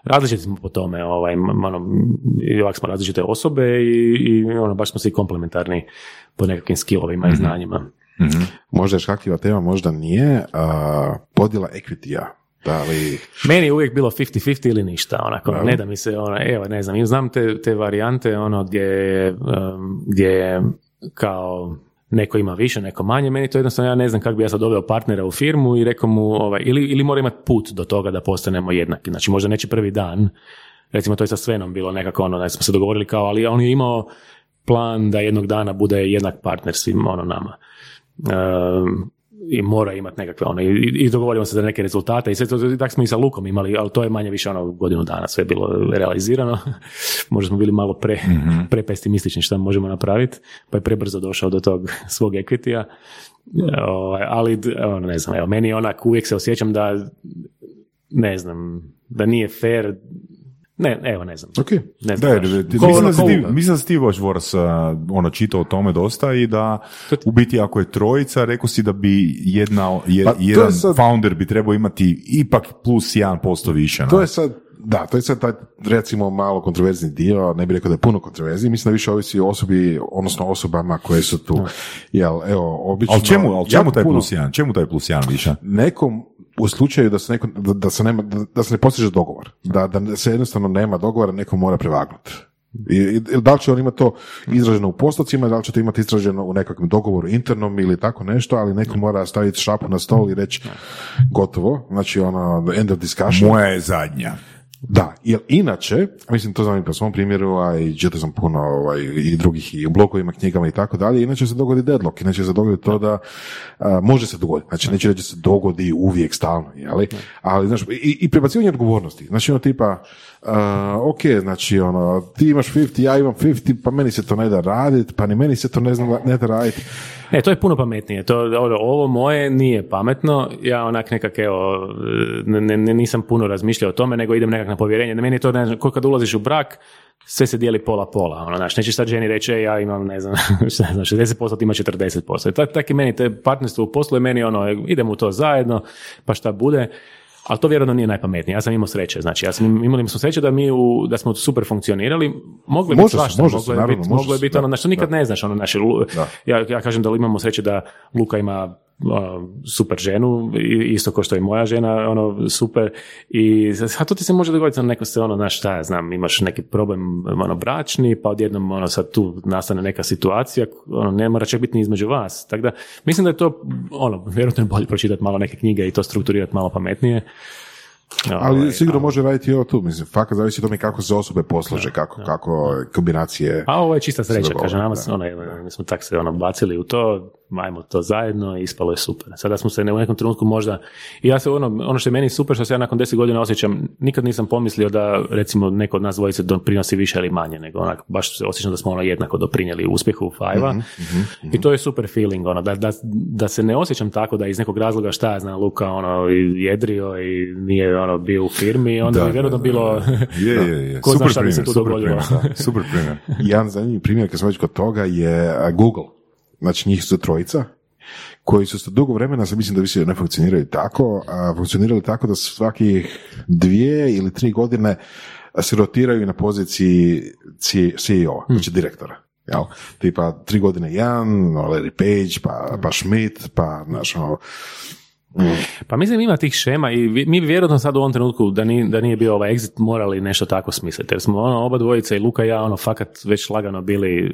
različiti smo po tome, ovaj, ono, i ovak smo različite osobe i, i ono, baš smo svi komplementarni po nekakvim skillovima i znanjima. Možda je škakljiva tema, možda nije. A, podjela equity-a. Da li... Meni je uvijek bilo 50-50 ili ništa, onako, ne da mi se, ono, evo, ne znam, znam te, te varijante, ono, gdje, um, gdje kao neko ima više, neko manje, meni to jednostavno, ja ne znam kako bi ja sad doveo partnera u firmu i rekao mu, ovaj, ili, ili mora imati put do toga da postanemo jednaki, znači možda neće prvi dan, recimo to je sa Svenom bilo nekako ono, da smo se dogovorili kao, ali on je imao plan da jednog dana bude jednak partner svim ono nama. Um, i mora imati nekakve ono, i, i dogovorimo se za neke rezultate i sve to, tako smo i sa Lukom imali, ali to je manje više ono godinu dana sve je bilo realizirano. [LAUGHS] Možda smo bili malo pre, [LAUGHS] prepesimistični šta možemo napraviti, pa je prebrzo došao do tog [LAUGHS] svog equity Ovaj, ali ono, ne znam, evo, meni onak uvijek se osjećam da ne znam, da nije fair ne, evo, ne znam. Ok. Ne znam Da, ti- Ko- mislim, da si ko- ti, mislim da si ti baš Voras, ono, čitao o tome dosta i da u biti ako je trojica, rekao si da bi jedna, je- Pa to je jedan sad- founder bi trebao imati ipak plus 1% više. To na. je sad, da, to je sad taj, recimo, malo kontroverzni dio, ne bih rekao da je puno kontroverzni, mislim da više ovisi o osobi, odnosno osobama koje su tu. Jel, evo, obično... Ali čemu, ali čemu taj puno- plus 1? Čemu taj plus 1 više? nekom u slučaju da se, neko, da, da se, nema, da, da se ne postiže dogovor, da, da se jednostavno nema dogovora, neko mora prevagnuti. I, i da li će on imati to izraženo u postocima, da li će to imati izraženo u nekakvom dogovoru internom ili tako nešto, ali neko mora staviti šapu na stol i reći gotovo, znači ono, end of discussion. Moja je zadnja. Da, jer inače, mislim to znam i po svom primjeru, a i čitao sam puno ovaj, i drugih i u blogovima, knjigama i tako dalje, inače se dogodi deadlock, inače se dogodi to da. a, može se dogoditi, znači neće reći da se dogodi uvijek stalno, jeli? ali znaš, i, i prebacivanje odgovornosti, znači ono tipa, a, ok, znači ono, ti imaš 50, ja imam 50, pa meni se to ne da raditi, pa ni meni se to ne, zna, ne da raditi, E, to je puno pametnije. To, ovo, ovo moje nije pametno. Ja onak nekak, evo, ne, ne- nisam puno razmišljao o tome, nego idem nekak na povjerenje. Meni je to, ne znam, kad ulaziš u brak, sve se dijeli pola-pola. Ono, znaš, nećeš sad ženi reći, "E, ja imam, ne znam, [LAUGHS] šta znam, 60%, ti ima 40%. I tak, tak i meni, te partnerstvo u poslu je meni ono, idemo u to zajedno, pa šta bude. Ali to vjerojatno nije najpametnije. Ja sam imao sreće. Znači, ja sam imali smo sreće da mi u, da smo super funkcionirali. Moglo je biti Može se, svašta, može moglo je biti, moglo je biti da, ono, znači, nikad ne znaš, ono, naše, Da. ja, ja kažem da imamo sreće da Luka ima super ženu, isto kao što je moja žena, ono, super, i a to ti se može dogoditi, ono, neko se, ono, znaš, šta ja znam, imaš neki problem, ono, bračni, pa odjednom, ono, sad tu nastane neka situacija, ono, ne mora čak biti ni između vas, tako da, mislim da je to, ono, vjerojatno je bolje pročitati malo neke knjige i to strukturirati malo pametnije. Ali Ovaj, sigurno može raditi i ovo tu, mislim, fakat zavisi od tome kako se osobe poslože, kako, kako kombinacije. A ovo je čista sreća, kaže, nama da. se, ono, mi smo tak se ono, bacili u to, ajmo to zajedno i ispalo je super. Sada smo se u nekom trenutku možda, i ja se ono, ono što je meni super, što se ja nakon deset godina osjećam, nikad nisam pomislio da recimo neko od nas dvojice doprinosi više ili manje, nego onak, baš se osjećam da smo ono jednako doprinijeli uspjehu u Five-a. I to je super feeling, ono, da, da, da se ne osjećam tako da iz nekog razloga šta ja znam, Luka ono, jedrio i nije ono, bio u firmi, onda Da, bi vjerojatno bilo. [LAUGHS] Je, je, je. ko zna Super šta bi se primjer, tu super dogodilo. primjer. [LAUGHS] Super primjer. Jedan zanimljiv primjer, kad smo već kod toga, je Google. Znači, njih su trojica, koji su se dugo vremena, sad mislim da više ne funkcioniraju tako, a funkcionirali tako da svakih dvije ili tri godine se rotiraju na poziciji CEO, znači direktora. Jel? Tipa, tri godine jedan, Larry Page, pa, pa Schmidt, pa, znaš, ono, Pa mislim ima tih šema i mi vjerojatno sad u ovom trenutku da, ni, da nije bio ovaj exit morali nešto tako smisliti. Jer smo ono, oba dvojica i Luka i ja ono fakat već lagano bili e,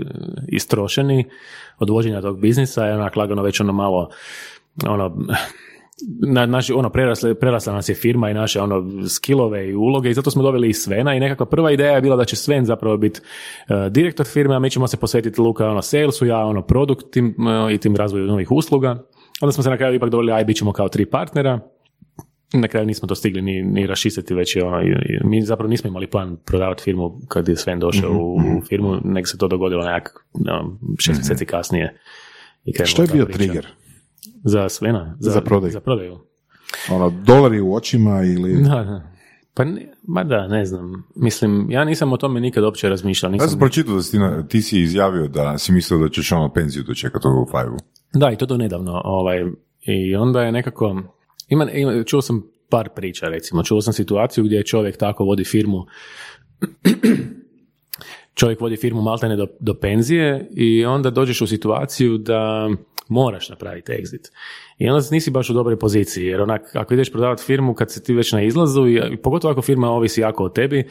istrošeni od vođenja tog biznisa i onak lagano već ono malo ono na, naši, ono, prerasle, prerasla nas je firma i naše ono skillove i uloge i zato smo doveli i Svena i nekakva prva ideja je bila da će Sven zapravo biti e, direktor firme, a mi ćemo se posvetiti Luka ono salesu, ja ono produkt tim, e, i tim razvoju novih usluga. Onda smo se na kraju ipak dovoljili, aj, bit ćemo kao tri partnera. Na kraju nismo to stigli ni, ni raščistiti, već je ono, mi zapravo nismo imali plan prodavati firmu kad je Sven došao u, u firmu, nego se to dogodilo nekak ono, šest mjeseci kasnije. I što je bio priča. trigger? Za Svena? Za prodaju. Za prodaju. Ono, dolari u očima ili... Da, da. Pa ne, ma da, ne znam. Mislim, ja nisam o tome nikad uopće razmišljao. Ja Nisam, sam pročitao da si ti, na- ti si izjavio da si mislio da ćeš ono penziju dočekati u Five-u. Da, i to do nedavno. Ovaj, I onda je nekako... Ima, ima, čuo sam par priča, recimo. Čuo sam situaciju gdje čovjek tako vodi firmu [CLEARS THROAT] čovjek vodi firmu maltene do, do penzije i onda dođeš u situaciju da moraš napraviti exit. I onda nisi baš u dobroj poziciji, jer onak, ako ideš prodavati firmu kad si ti već na izlazu, i, pogotovo ako firma ovisi jako o tebi,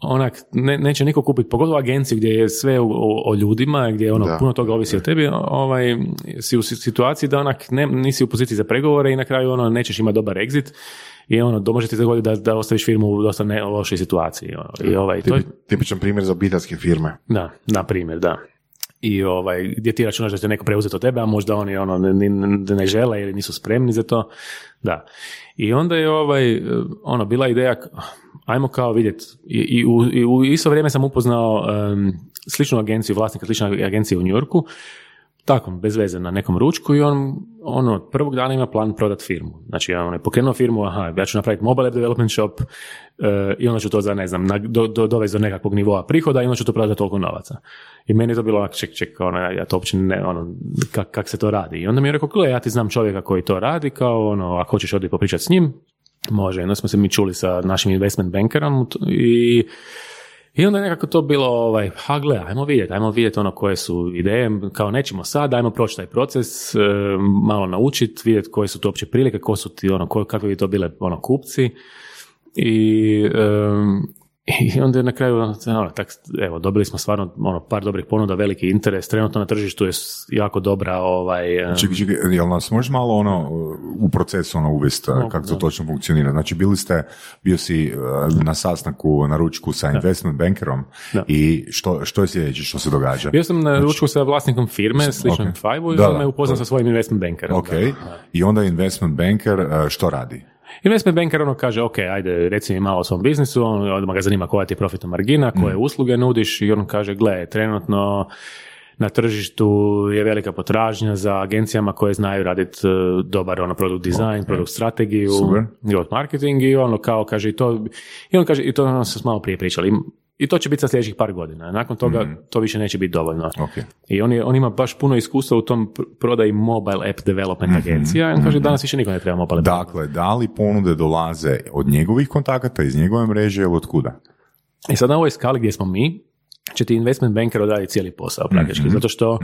onak, ne, neće niko kupiti, pogotovo agenciju gdje je sve o, o- ljudima, gdje ono, Da. puno toga ovisi o tebi, ovaj, si u si- situaciji da onak, ne, nisi u poziciji za pregovore i na kraju ono, nećeš imati dobar exit i ono, do- može ti dogoditi da, da ostaviš firmu u dosta ne, lošoj situaciji. Ono, I ovaj, to je, Tipi- tipičan primjer za obiteljske firme. da, na primjer, da. I ovaj, gdje ti računaš da će neko preuzeti od tebe, a možda oni ono, ne, ne, ne žele ili nisu spremni za to. Da. I onda je ovaj, ono, bila ideja, ajmo kao vidjeti, i, i, u, i u isto vrijeme sam upoznao em, sličnu agenciju, vlasnika slične agencije u Njurku, tako, bez veze, na nekom ručku i on, on od prvog dana ima plan prodat firmu. Znači, on je pokrenuo firmu, aha, ja ću napraviti mobile app development shop eh, i onda ću to za, ne znam, na, do, do, dovesti do nekakvog nivoa prihoda i onda ću to prodati toliko novaca. I meni je to bilo onak, ček, ček, ono, ja, ja to uopće ne, ono, kak, kak se to radi. I onda mi je rekao, gle, ja ti znam čovjeka koji to radi, kao, ono, ako hoćeš ovdje popričati s njim, može. I onda smo se mi čuli sa našim investment bankerom i i onda je nekako to bilo, ovaj, ha gle, ajmo vidjeti, ajmo vidjeti ono koje su ideje, kao nećemo sad, ajmo proći taj proces, malo naučiti, vidjeti koje su to uopće prilike, ko su ti, ono, kakvi bi to bile, ono, kupci. I, em, i onda je na kraju, ono, tak, evo, dobili smo stvarno ono, par dobrih ponuda, veliki interes, trenutno na tržištu je jako dobra, ovaj, Čekaj, čekaj, jel nas možeš malo ono u procesu ono uvesti Mogu, kako to da. točno funkcionira? Znači bili ste, bio si uh, na sastanku, na ručku sa investment bankerom Da. i što, što je sljedeće što se događa? Bio sam na ručku sa vlasnikom firme, sličnom ok. Five-u, i Da, da. me upoznao sa svojim investment bankerom. Ok, da. i onda investment banker uh, što radi? Investment banker ono kaže, ok, ajde, reci mi malo o svom biznisu, on odmah ga zanima koja ti je profitna margina, koje usluge nudiš i on kaže, gle, trenutno na tržištu je velika potražnja za agencijama koje znaju raditi e, dobar ono produkt dizajn, produkt strategiju, growth marketing i ono kao kaže i to i on kaže i to ono smo malo prije pričali. I to će biti sa sljedećih par godina. Nakon toga to više neće biti dovoljno. Ok. I on, je, on ima baš puno iskustva u tom pr- prodaji mobile app development agencija. I on kaže danas više niko ne treba mobile app. Dakle, da li ponude dolaze od njegovih kontakata, iz njegove mreže ili od kuda? I sad na ovoj skali gdje smo mi, će ti investment banker odraditi cijeli posao praktički, zato što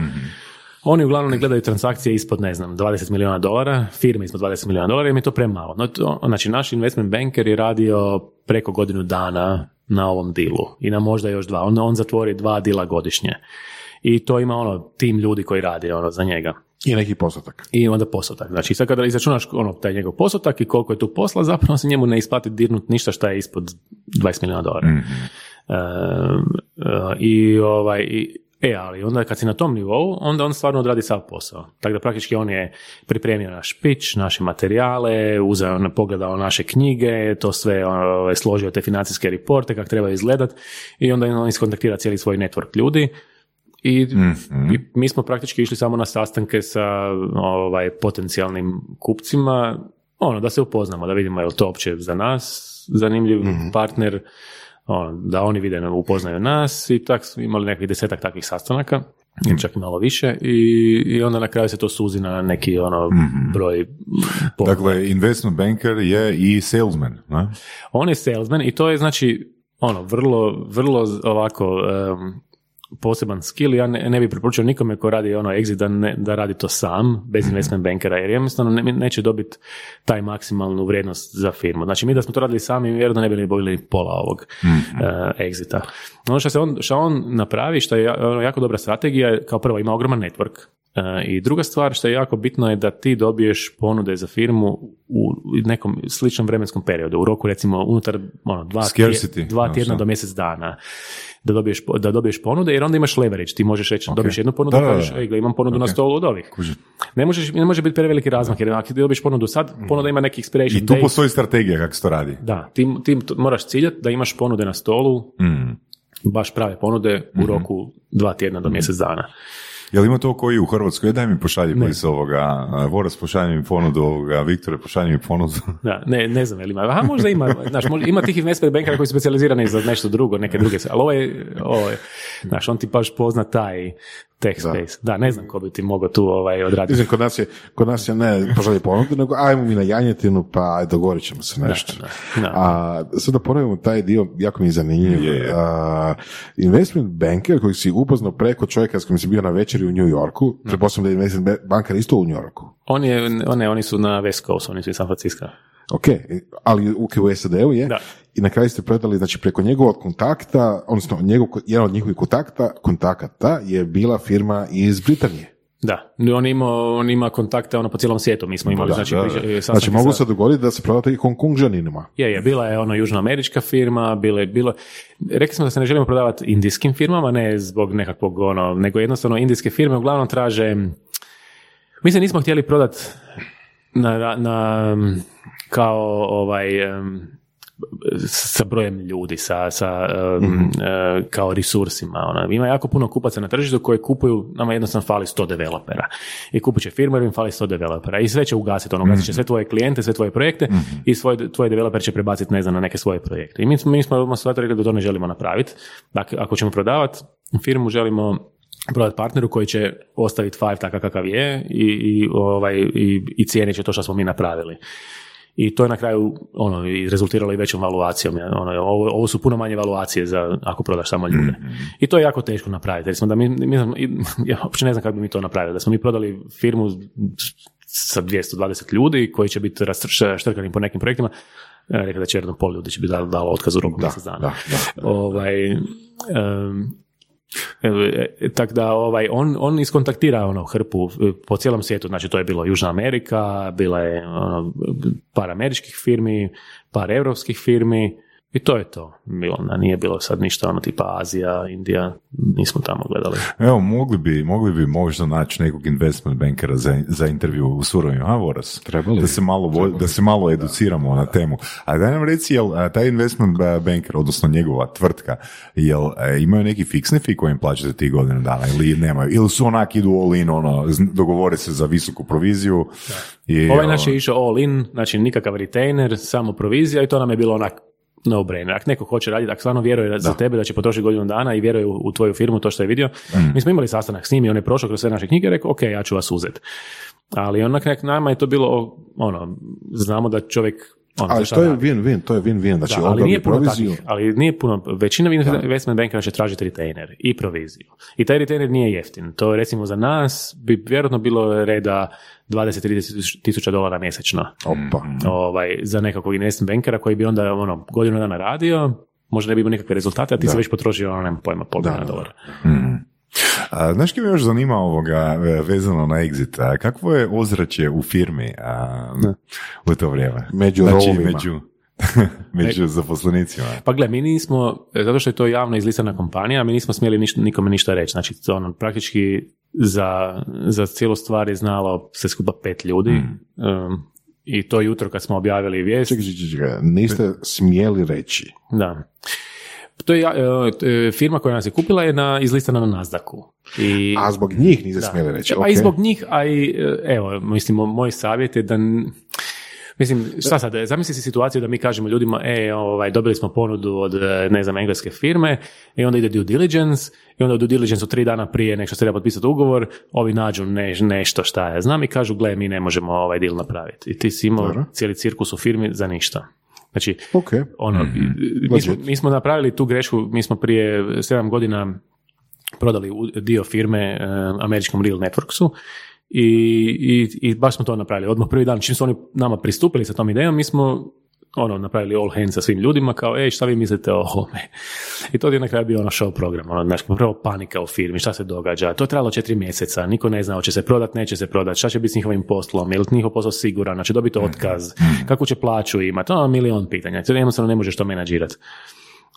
oni uglavnom ne gledaju transakcije ispod, ne znam, 20 milijuna dolara, firme ispod 20 milijuna dolara, im je to premalo. No, to, znači, naš investment banker je radio preko godinu dana na ovom dilu i na možda još dva. On, on zatvori dva dila godišnje. I to ima ono tim ljudi koji radi ono za njega. I neki postotak. I onda postotak. Znači sad kada izračunaš ono, taj njegov postotak i koliko je tu posla, zapravo se njemu ne isplati dirnut ništa što je ispod 20 milijuna dolara. Mhm. E, e, I ovaj, i, e, ali onda kad si na tom nivou, onda on stvarno odradi sav posao. Tako da praktički on je pripremio naš pitch, naše materijale, uzeo, pogledao naše knjige, to sve ovaj, složio te financijske reporte, kako treba izgledat i onda on iskontaktira cijeli svoj network ljudi i, i mi smo praktički išli samo na sastanke sa ovaj, potencijalnim kupcima, ono, da se upoznamo, da vidimo je li to uopće za nas zanimljiv partner, ono, da oni vide, upoznaju nas i tak smo imali nekih desetak takvih sastanaka, ili čak i malo više i, i onda na kraju se to suzi na neki ono broj ponuda. Dakle, investment banker je i salesman. Ne? On je salesman i to je znači ono vrlo, vrlo ovako em, poseban skill. Ja ne, ne bi preporučio nikome ko radi ono exit da, ne, da radi to sam, bez investment bankera, jer jednostavno ne, neće dobiti taj maksimalnu vrijednost za firmu. Znači mi da smo to radili sami, vjerojatno ne bi ni pola ovog eh, exita. Ono što, se on, što on napravi, što je ono, jako dobra strategija, kao prvo ima ogroman network, E, I druga stvar što je jako bitno je da ti dobiješ ponude za firmu u nekom sličnom vremenskom periodu, u roku recimo unutar ono, dva, tje- dva no, tjedna do mjesec dana da dobiješ, da dobiješ ponude, jer onda imaš leverage. Ti možeš reći, dobiješ jednu ponudu, Da, da, da. kažeš, ej, imam ponudu na stolu od ovih. Ne, možeš, ne može biti preveliki razmak, jer ako ti dobiješ ponudu sad, ponuda ima neki expiration I tu date. postoji strategija kako se to radi. Da, ti, ti moraš ciljati da imaš ponude na stolu, Mm. baš prave ponude Mhm. u roku dva tjedna do mjesec dana. Jel ima to koji u Hrvatskoj? Daj mi pošalji please ovoga. Voras pošalji mi ponudu ovoga. Viktore pošalji mi ponudu. [LAUGHS] Da, ne, ne znam ima. Aha, možda ima. Znaš, možda, ima tih investment bankera koji su specijalizirani za nešto drugo, neke druge. Ali ovo je, ovo je, znaš, on ti baš pozna taj tech space. Da, ne znam ko bi ti mogao tu ovaj, odraditi. Mislim, kod nas je, kod nas je ne poželji ponudu, nego ajmo mi na janjetinu, pa aj, dogovorit ćemo se nešto. da, da. A sad da ponovimo taj dio, jako mi je zanimljiv. Je. A, investment banker koji si upoznao preko čovjeka s kojim si bio na večeri u New Yorku, pretpostavljam da je investment banker isto u New Yorku. On je, one, oni su na West Coast, oni su iz San Francisco. Ok, ali u, u SAD-u je. Da. I na kraju ste predali, znači preko njegovog kontakta, odnosno njegov, jedan od njihovih kontakta, kontakata je bila firma iz Britanije. Da, on ima, on ima kontakte ono po cijelom svijetu, mi smo imali, Da, znači, da, da. sastanke Znači, mogu se dogoditi da se prodate i Hong Kongžanima. Je, je, bila je ono južnoamerička firma, bilo je, bilo, rekli smo da se ne želimo prodavati indijskim firmama, ne zbog nekakvog ono, nego jednostavno indijske firme uglavnom traže, mi se nismo htjeli prodati na, na, kao ovaj, sa brojem ljudi, sa, sa e, kao resursima. Ono. Ima jako puno kupaca na tržištu koji kupuju, nama jednostavno fali 100 developera. I kupit će firma jer im fali 100 developera. I sve će ugasiti, ono, ugasit će sve tvoje klijente, sve tvoje projekte i svoj, tvoj developer će prebaciti, ne znam, na neke svoje projekte. I mi smo, mi smo rekli da to ne želimo napraviti. Dakle, ako ćemo prodavati firmu, želimo prodati partneru koji će ostaviti five takav kakav je i, i, ovaj, i, i cijenit će to što smo mi napravili. I to je na kraju ono, i rezultiralo i većom valuacijom. Ono, ovo, ovo su puno manje valuacije za ako prodaš samo ljude. I to je jako teško napraviti. Jer smo da mi, mi [LAUGHS] ja uopće ne znam kako bi mi to napravili. Da smo mi prodali firmu sa 220 ljudi koji će biti raštrkani po nekim projektima, e, rekli da će jedno pol ljudi će biti dalo, dalo otkaz u roku mjesec dana. da, da. Ovaj, em, E, tak da ovaj, on, on iskontaktira ono hrpu e, po cijelom svijetu, znači to je bilo Južna Amerika, bila je ono, par američkih firmi, par europskih firmi, I to je to bilo, da nije bilo sad ništa ono tipa Azija, Indija, nismo tamo gledali. Evo, mogli bi, mogli bi možda naći nekog investment bankera za, za intervju u surovima, a Voras? Trebali Da se malo, vo- da se malo educiramo na temu. A daj nam reci, jel a, taj investment ba- banker, odnosno njegova tvrtka, jel e, imaju neki fiksni fi koji im plaćate tih godina dana ili nemaju? Ili su onak idu all in, ono, dogovore se za visoku proviziju? I, Ovaj naš je išao all in, znači nikakav retainer, samo provizija i to nam je bilo onak no brainer. Ako neko hoće raditi, ako stvarno vjeruje za tebe da će potrošiti godinu dana i vjeruje u, u tvoju firmu, to što je vidio. Mi smo imali sastanak s njim i on je prošao kroz sve naše knjige i rekao, ok, ja ću vas uzeti. Ali onak nek nama je to bilo, ono, znamo da čovjek ono, Ali to je win-win, to je win-win. Znači, Da, ali nije puno proviziju. takvih, ali nije puno, većina investment bankera će tražiti retainer i proviziju. I taj retainer nije jeftin. To je recimo za nas bi vjerojatno bilo reda 20-30 tisuća dolara mjesečno Opa. ovaj, za nekakvog investment bankera koji bi onda ono, godinu dana radio, možda ne bi imao nikakve rezultate, a ti si već potrošio, ono, nemam pojma, pol milijuna dolara. A, znaš što me još zanima ovoga e, vezano na exit? A, kakvo je ozračje u firmi a, u to vrijeme? Među znači, rolovima. među, [LAUGHS] među zaposlenicima. Pa gle, mi nismo, zato što je to javno izlistana kompanija, mi nismo smjeli ništa, nikome ništa reći. Znači, to ono, praktički za, za cijelu stvar je znalo sve skupa pet ljudi. Um, I to jutro kad smo objavili vijest, Čekaj, čekaj, čekaj, niste smjeli reći. da. To je e, t- firma koja nas je kupila je na, izlistana na Nasdaqu. I, A zbog njih niste smjeli reći. Pa ok. i zbog njih, a i e, evo, mislim, moj savjet je da Mislim, šta sad, zamisli si situaciju da mi kažemo ljudima, e, ovaj, dobili smo ponudu od, e, ne znam, engleske firme i onda ide due diligence i onda u due diligence tri dana prije nek što se treba potpisati ugovor, ovi nađu ne, nešto šta ja znam i kažu, gle, mi ne možemo ovaj deal napraviti. I ti si imao Dobro. cijeli cirkus u firmi za ništa. Znači, Ok. ono, mi, smo, mi smo napravili tu grešku, mi smo prije sedam godina prodali dio firme eh, američkom Real Networksu i, i, i baš smo to napravili. Odmah prvi dan, čim su oni nama pristupili sa tom idejom, mi smo ono, napravili all hands sa svim ljudima, kao, ej, šta vi mislite o ovome? I to je na kraju bio ono show program, ono, znaš, prvo panika u firmi, šta se događa, to je trajalo četiri mjeseca, niko ne zna, hoće se prodat, neće se prodat, šta će biti s njihovim poslom, je li njihov posao siguran, znači dobiti otkaz, kakvu će plaću imati, ono, milion pitanja, to jednostavno ne možeš to menadžirati.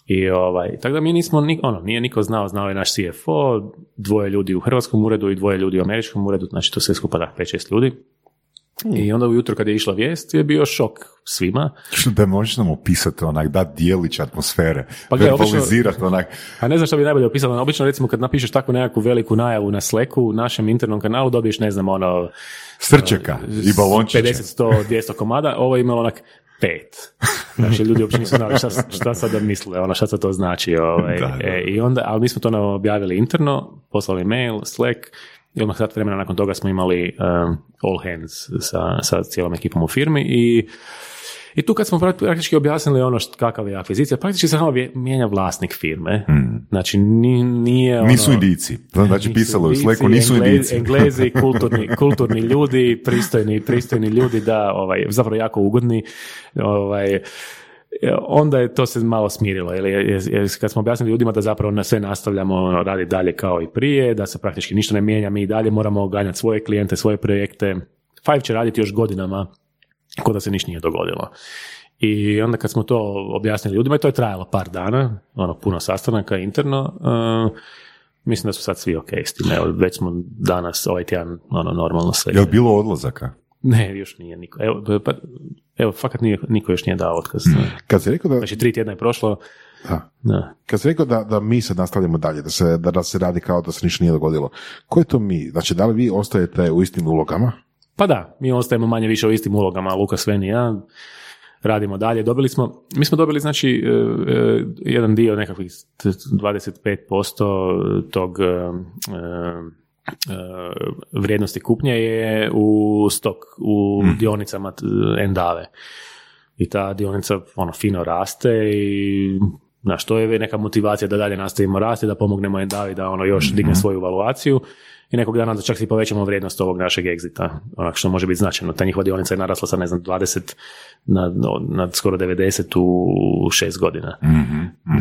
I ovaj, tako da mi nismo, ni- ono, nije niko znao, znao je naš CFO, dvoje ljudi u hrvatskom uredu i dvoje ljudi u američkom uredu, znači to sve skupa tak 5-6 ljudi. I onda ujutro kad je išla vijest je bio šok svima. Što da možeš nam opisati onak, da dijelić atmosfere, Pa gle, obično- onak, A ne znam što bi najbolje opisalo, obično recimo kad napišeš takvu nekakvu veliku najavu na Slacku, u našem internom kanalu dobiješ, ne znam, ono, srčeka i balončića. 50, 100, 200 komada, ovo je imalo onak pet. Znači, ljudi uopće nisu znali šta, šta sad da misle, ono, šta sad to znači. Ovaj. Da, da. E, I onda, ali mi smo to objavili interno, poslali mail, Slack, i odmah sat vremena nakon toga smo imali um, all hands sa, sa cijelom ekipom u firmi i i tu kad smo prak- praktički objasnili ono što, kakav je akvizicija, praktički se samo mijenja vlasnik firme. Znači ni- nije ono... Nisu indici. Znači, Nisu pisalo je u Indici, Slacku, nisu Engle- indici. [LAUGHS] Englezi, kulturni, kulturni ljudi, pristojni, pristojni ljudi, da, ovaj, zapravo jako ugodni. Ovaj, onda je to se malo smirilo, jer, jer, jer kad smo objasnili ljudima da zapravo na sve nastavljamo ono, raditi dalje kao i prije, da se praktički ništa ne mijenja, mi i dalje moramo ganjati svoje klijente, svoje projekte. Five će raditi još godinama, ko da se ništa nije dogodilo. I onda kad smo to objasnili ljudima, i to je trajalo par dana, ono, puno sastanaka interno, uh, mislim da su sad svi ok s tim, evo, već smo danas, ovaj tjedan, ono, normalno sve. Je bilo odlazaka? Ne, još nije niko. Evo, pa, evo fakat nije, niko još nije dao otkaz. Kad si rekao da, Znači, tri tjedna je prošlo, da. da. Kad si rekao da, da mi sad nastavljamo dalje, da se, da, da se radi kao da se ništa nije dogodilo, ko je to mi? Znači, da li vi ostajete u istim ulogama? Pa da, mi ostajemo manje više u istim ulogama, Luka, Sven i ja, radimo dalje. Dobili smo, mi smo dobili znači e, e, jedan dio nekakvih 25% tog e, vrijednosti kupnje je u stok, u dionicama t- Endave. I ta dionica ono fino raste i na što je neka motivacija da dalje nastavimo rasti, da pomognemo Endavi da ono još digne svoju valuaciju i nekog dana da čak si povećamo vrijednost ovog našeg egzita, onak što može biti značajno. Ta njihova dionica je narasla sa ne znam 20 na, na skoro 90 u šest godina.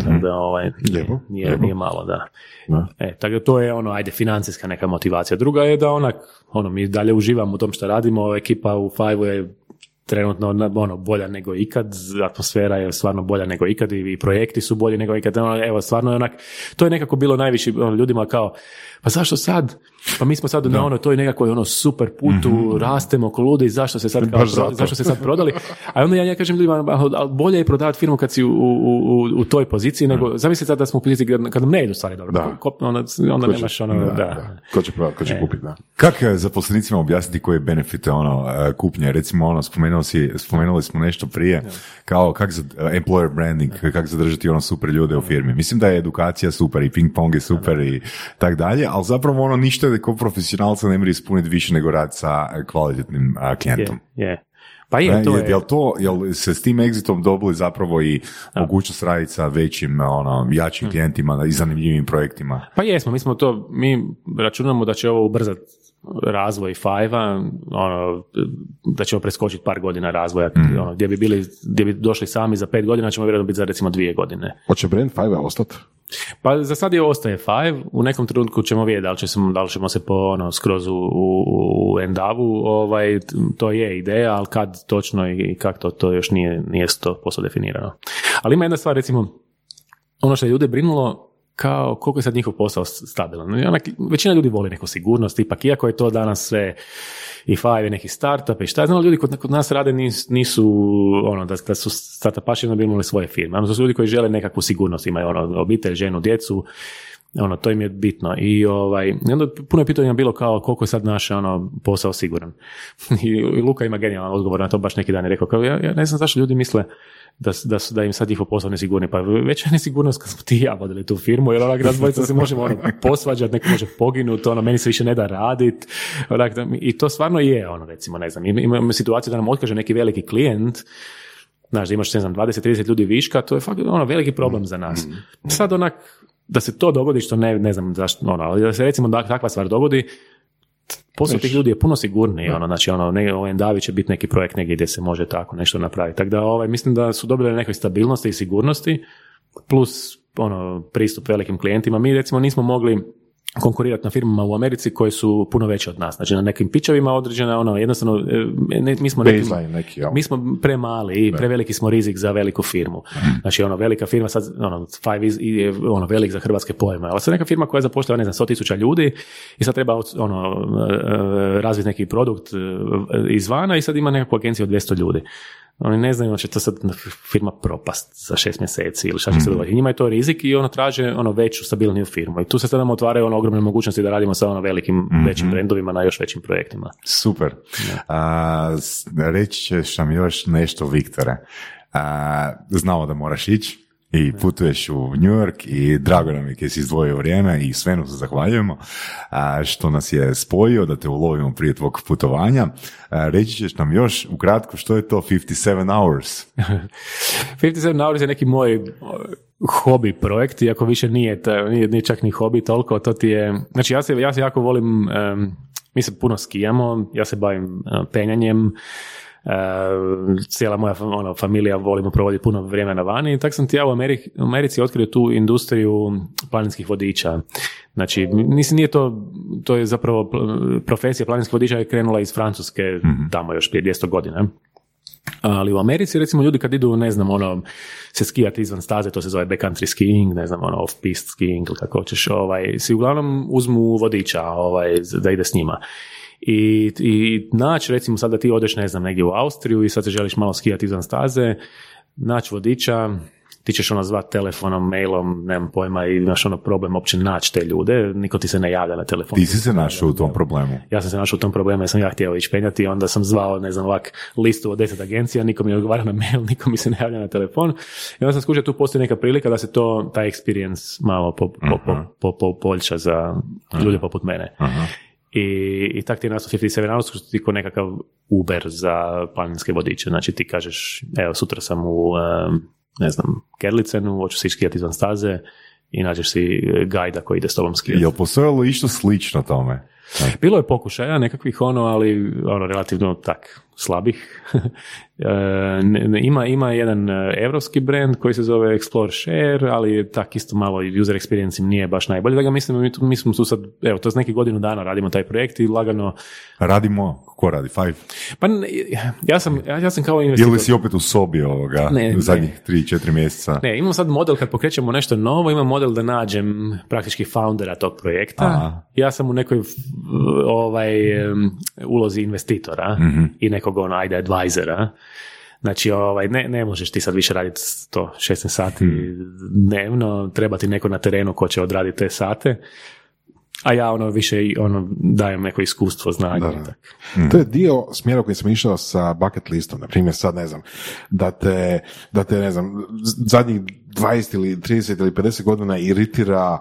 Tako da ovaj, Lijepo, nije, lijepo. nije malo, da. Da. E, tako da to je ono, ajde, financijska neka motivacija. Druga je da onak, ono, mi dalje uživamo u tom što radimo, ekipa u Five je trenutno ono, bolja nego ikad, atmosfera je stvarno bolja nego ikad i projekti su bolji nego ikad, ono, evo stvarno je onak, to je nekako bilo najviše ono, ljudima kao, pa zašto sad? Pa mi smo sad na ono, toj nekakvoj ono super putu, rastemo ko ludi, zašto se sad kao, zašto se sad prodali? A onda ja, ja kažem ljudima, ali bolje je prodavati firmu kad si u, u, u, u toj poziciji, nego, zamisli sad da smo u poziciji kad, kad nam ne idu stvari dobro, Da. Ko- onda, onda Ko će- nemaš ono, da. Ko će prodati, ko će E. kupiti, da. Kako je zaposlenicima objasniti koje benefite ono e, kupnje? Recimo ono spomenuo si, spomenuli smo nešto prije kao kak za, e, employer branding, kako zadržati ono super ljude u firmi. Mislim da je edukacija super i ping pong je super i tak dalje, ali zapravo ono ništa da ko profesionalca ne može ispuniti više nego rad sa e, kvalitetnim a, Je, klijentom. je. Pa je, to je, je. Jel to, jel se s tim exitom dobili zapravo i mogućnost raditi sa većim, ono, jačim klijentima i zanimljivim projektima? Pa jesmo, mi smo to, mi računamo da će ovo ubrzati razvoj Five-a, ono, da ćemo preskočiti par godina razvoja, Mhm. ono, gdje bi bili, gdje bi došli sami za pet godina, ćemo vjerojatno biti za recimo dvije godine. Hoće brand Five ostati? Pa za sad je ostaje Five, u nekom trenutku ćemo vidjeti da li, će se, da li ćemo se po ono, skroz u, u, u endavu, ovaj, to je ideja, ali kad točno i kako to, to još nije, nije 100% definirano. Ali ima jedna stvar, recimo, ono što je ljude brinulo, kao koliko je sad njihov posao stabilan. Onak, većina ljudi voli neku sigurnost, ipak iako je to danas sve i Five neki startup i šta je ljudi kod, kod nas rade nis- nisu, ono, da, da su startupaši bi imali svoje firme. Ono, su ljudi koji žele nekakvu sigurnost, imaju ono, obitelj, ženu, djecu, ono, to im je bitno. I, ovaj, onda puno je pitanja bilo kao koliko je sad naš ono, posao siguran. [LAUGHS] I, I Luka ima genijalan odgovor na to, baš neki dan je rekao, kao, ja, ja ne znam zašto ljudi misle da, da, su, da im sad njihov posao nesigurni. Pa veća je nesigurnost kad smo ti i ja vodili tu firmu, jer onak nas dvojica se možemo ono, [LAUGHS] posvađati, neko može poginuti, ono, meni se više ne da radit. Onak, I to stvarno je, ono, recimo, ne znam, im- imamo situaciju da nam otkaže neki veliki klijent, znaš, da imaš, ne znam, 20-30 ljudi viška, to je fakt ono veliki problem za nas. Sad onak, da se to dogodi, što ne, ne znam zašto, ono, ali da se recimo da, takva stvar dogodi, posao tih ljudi je puno sigurniji, ono, znači ono, ne, ovaj Davi će biti neki projekt negdje gdje se može tako nešto napraviti. Tako da, ovaj, mislim da su dobili nekoj stabilnosti i sigurnosti, plus ono, pristup velikim klijentima. Mi recimo nismo mogli konkurirati na firmama u Americi koje su puno veće od nas. Znači na nekim pičevima određena, ono, jednostavno, e, ne, mi smo nekim, neki, jel? mi smo premali i preveliki smo rizik za veliku firmu. Znači, ono, velika firma, sad, ono, Five is, je ono, velik za hrvatske pojme, ali sad neka firma koja zapošljava, ne znam, 100 tisuća ljudi i sad treba, ono, e, razviti neki produkt e, izvana i sad ima nekakvu agenciju od 200 ljudi. Oni ne znaju, će to sad firma propast za šest mjeseci ili šta će se dogoditi. Njima je to rizik i ono traže ono veću, stabilniju firmu. I tu se sad nam otvaraju ono ogromne mogućnosti da radimo sa ono velikim, većim brendovima na još većim projektima. Super. A, reći ćeš nam još nešto, Viktore. A, znamo da moraš ići i putuješ u New York i drago nam je kad si izdvojio vrijeme i svemu se zahvaljujemo što nas je spojio da te ulovimo prije tvog putovanja. Reći ćeš nam još ukratko što je to 57 hours. [LAUGHS] 57 Hours je neki moj o, hobi projekt, iako više nije, ta- nije, nije čak ni hobi toliko, to ti je, znači ja se, ja se jako volim, em, mi se puno skijamo, ja se bavim e, penjanjem, cijela moja ono, familija volimo provoditi puno vremena vani i tak sam ti ja u Americi, u Americi otkrio tu industriju planinskih vodiča. Znači, mislim, nije to, to je zapravo profesija planinskih vodiča je krenula iz Francuske tamo još prije 200 godina. Ali u Americi, recimo, ljudi kad idu, ne znam, ono, se skijati izvan staze, to se zove backcountry skiing, ne znam, ono, off-piste skiing ili kako hoćeš, ovaj, si uglavnom uzmu vodiča, ovaj, da ide s njima. I, i naći, recimo, sad da ti odeš, ne znam, negdje u Austriju i sad se želiš malo skijati izvan staze, naći vodiča, ti ćeš ono zvat telefonom, mailom, nemam pojma, i imaš ono problem uopće naći te ljude, niko ti se ne javlja na telefon. Ti si se našao u tom problemu. Ja sam se našao u tom problemu jer sam ja htio ići penjati, onda sam zvao, ne znam, ovak listu od deset agencija, niko mi ne odgovara na mail, [LAUGHS] niko mi se ne javlja na telefon. I onda sam skužio tu postoji neka prilika da se to, taj experience malo po, po, po, po, po- za ljude poput mene. I, I tak ti je nastao 57 hours što ti ko nekakav Uber za planinske vodiče. Znači ti kažeš, evo sutra sam u, ne znam, Kerlicenu, hoću se skijati izvan staze i nađeš si e, gajda koji ide s tobom skijati. Jel postojalo išto slično tome? Bilo je pokušaja nekakvih ono, ali ono relativno tak slabih. [LAUGHS] E, ima, ima jedan e, evropski brand koji se zove Explore Share, ali tak isto malo i user experience im nije baš najbolji. Da ga mislim, mi, tu- mi smo tu sad, evo, to je neki godinu dana radimo taj projekt i lagano, Radimo, ko radi? Five? pa ne, ja sam, ja, ja sam kao investitor. Ili si opet u sobi ovoga, Ne, zadnjih tri, četiri mjeseca? Ne, imam sad model kad pokrećemo nešto novo, imam model da nađem praktički foundera tog projekta. Aha. Ja sam u nekoj ovaj, ulozi investitora Mhm. i nekog ono, ajde, advisora. Znači, ovaj, ne, ne možeš ti sad više raditi to 16 sati Mhm. dnevno, treba ti neko na terenu ko će odraditi te sate. A ja ono više i ono dajem neko iskustvo, znanje. Da, i da. tako. To je dio smjera koji sam išao sa bucket listom, na primjer sad ne znam, da te, da te ne znam, zadnjih 20 ili 30 ili 50 godina iritira,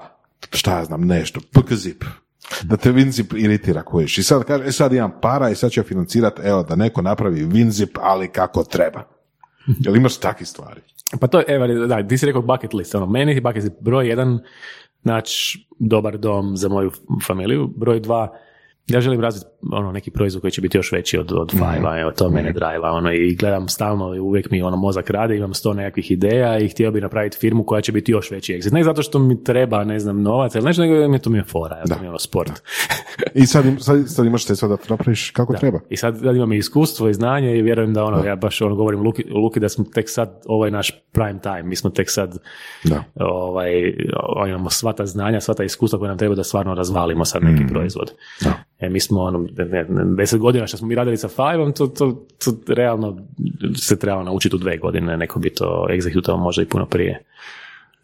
šta ja znam, nešto, PKZIP, da te WinZip iritira kojiš. I sad kaže, e sad imam para i sad ću financirati, evo, da neko napravi WinZip, ali kako treba. Jel imaš takve stvari? Pa to je, evo, da, ti si rekao bucket list, ono, meni bucket list broj jedan, naći dobar dom za moju familiju, broj dva, ja želim razviti ono, neki proizvod koji će biti još veći od, od Five-a, evo, to mene drive ono, i gledam stalno i uvijek mi ono, mozak radi, imam sto nekakvih ideja i htio bi napraviti firmu koja će biti još veći exit. Ne zato što mi treba, ne znam, novac, ili nešto, nego mi to mi je fora, evo, to mi je ono sport. I sad, sad, sad imaš sredstva da to napraviš kako treba. I sad, sad imam i iskustvo i znanje i vjerujem da ono, ja baš ono govorim Luki, Luki da smo tek sad, ovo je naš prime time, mi smo tek sad Da. ovaj, imamo sva ta znanja, sva ta iskustva koja nam treba da stvarno razvalimo sad neki proizvod. E, mi smo ono, ne, deset godina što smo mi radili sa Five-om, to, to, to realno se treba naučiti u dve godine, neko bi to egzekutovao možda i puno prije.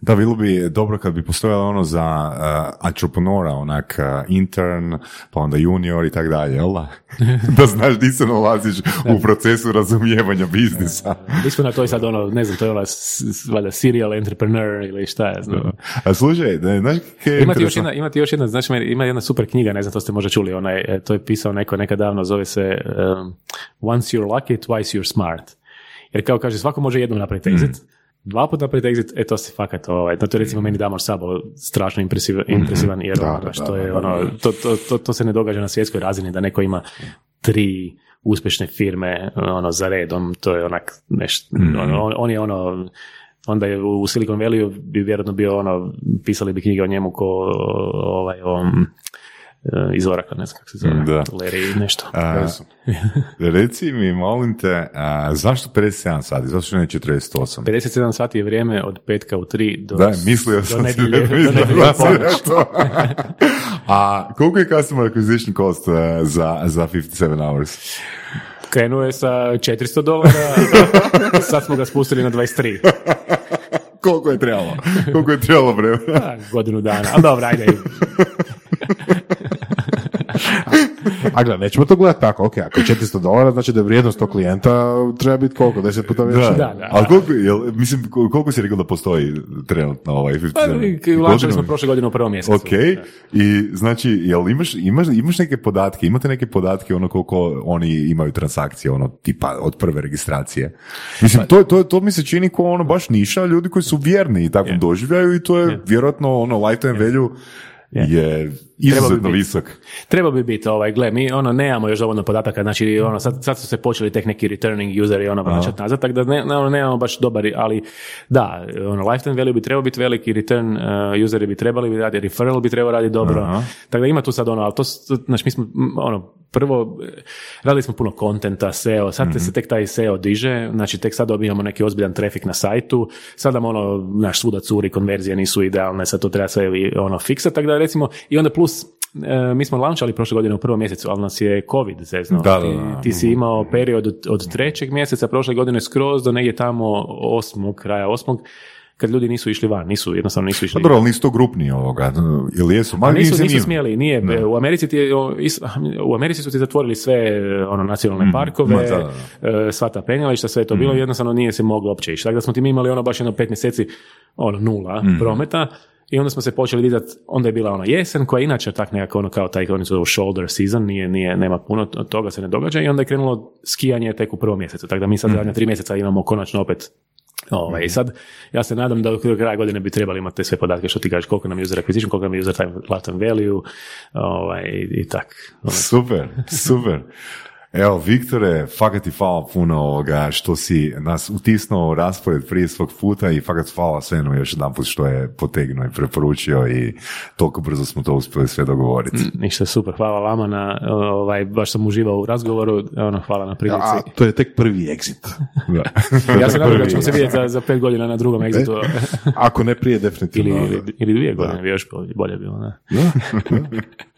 Da, bilo bi dobro kad bi postojalo ono za uh, entreprenora, onak uh, intern, pa onda junior i tak dalje, jel da? [LAUGHS] da znaš di se nalaziš u procesu razumijevanja biznisa. Mi smo na to i sad ono, ne znam, to je ona valjda serial entrepreneur ili šta ja znam. A slušaj, da, je Imate još jedna, imate još jedna, znači ima jedna super knjiga, ne znam, to ste možda čuli, onaj, to je pisao neko nekad davno, zove se um, Once you're lucky, twice you're smart. Jer kao kaže, svako može jednom napraviti exit, dva puta napraviti exit, e to si fakat, ovaj, no to je recimo meni Damor Sabo strašno impresivan, impresivan jer Da, ono, da, što da, je da, ono, to, to, to, to se ne događa na svjetskoj razini, da neko ima tri uspješne firme ono za redom, to je onak nešto, ono, on, on je ono onda je u Silicon Valley bi vjerojatno bio ono, pisali bi knjige o njemu ko ovaj, o, e, iz Oraka, ne znam kako se zove, Da. Larry nešto. A, [LAUGHS] reci mi, molim te, a, zašto 57 sati? Zašto ne 48? 57 sati je vrijeme od petka u tri do, Da, mislio do sam nedjelje, do nedjelje rekao. [LAUGHS] A koliko je customer acquisition cost uh, za, za 57 hours? Krenuo je sa 400 dolara, sad smo ga spustili na 23. [LAUGHS] Koliko je trebalo? Koliko je trebalo vremena? A, godinu dana, ali dobro, ajde. A gledaj, nećemo to gledati tako, ok, ako je 400 dolara, znači da je vrijednost tog klijenta treba biti koliko, 10 puta veća? Da, Da, da. Ali koliko, jel, mislim, kol- koliko si rekao da postoji trenutno ovaj 57? Pa, Lančali smo prošle godine u prvom mjesecu. Ok, i znači, jel imaš, imaš, imaš neke podatke, imate neke podatke ono koliko oni imaju transakcije, ono tipa od prve registracije? Mislim, to, to, to mi se čini kao ono baš niša ljudi koji su vjerni i tako Je. doživljaju i to je vjerojatno ono lifetime value je izuzetno biti. visok. Treba bi biti, ovaj, gle, mi ono nemamo još dovoljno podataka, znači ono, sad, sad su se počeli tek neki returning useri ono vraćati nazad, tako da ne, ne, ono, nemamo baš dobar, ali da, ono, lifetime value bi trebao biti veliki, return uh, useri bi trebali bi raditi, referral bi trebao raditi dobro, Aha. tako da ima tu sad ono, ali to, znači mi smo, ono, prvo, eh, radili smo puno kontenta, SEO, sad se tek taj SEO diže, znači tek sad dobijamo neki ozbiljan trafik na sajtu, sad nam ono, naš svuda curi, konverzije nisu idealne, sad to treba sve ono fiksati, tako da recimo, i onda plus, e, mi smo launchali prošle godine u prvom mjesecu, ali nas je COVID zeznuo. Da, da, Ti, da. ti si imao period od, od trećeg mjeseca prošle godine skroz do negdje tamo osmog, kraja osmog, kad ljudi nisu išli van, nisu, jednostavno nisu Pa išli dobro, ali nisu to grupni ovoga, ili jesu? Ma, Pa nisu, nisu nije. smjeli, nije. Da. U Americi, ti u Americi su ti zatvorili sve ono, nacionalne parkove, Ma, da, e, sva ta penjališta, sve je to bilo, jednostavno nije se moglo uopće ići. Tako da smo ti imali ono baš jedno pet mjeseci ono, nula prometa i onda smo se počeli vidjeti, onda je bila ona jesen koja je inače tak nekako ono kao taj oni su shoulder season, nije, nije, nema puno toga se ne događa i onda je krenulo skijanje tek u prvom mjesecu. Tako da mi sad zadnja tri mjeseca imamo konačno opet Ovaj, I sad, ja se nadam da do kraja godine bi trebali imati te sve podatke što ti kažeš, koliko nam je user acquisition, koliko nam je user time, lifetime value, ovaj, i tak. Ono, Super, super. Evo, Viktore, fakat ti hvala puno ovoga što si nas utisnuo u raspored prije svog puta i fakat hvala Svenu još jedan put što je potegnuo i preporučio i toliko brzo smo to uspjeli sve dogovoriti. Ništa super, hvala vama na, ovaj, baš sam uživao u razgovoru, ono, hvala na prilici. A to je tek prvi exit. [LAUGHS] Da. ja se nadam da ćemo se vidjeti za, za pet godina na drugom exitu. Ako ne prije, definitivno. ili, ili, ili dvije godine, bi još bolje, bolje bilo. Ne? [LAUGHS]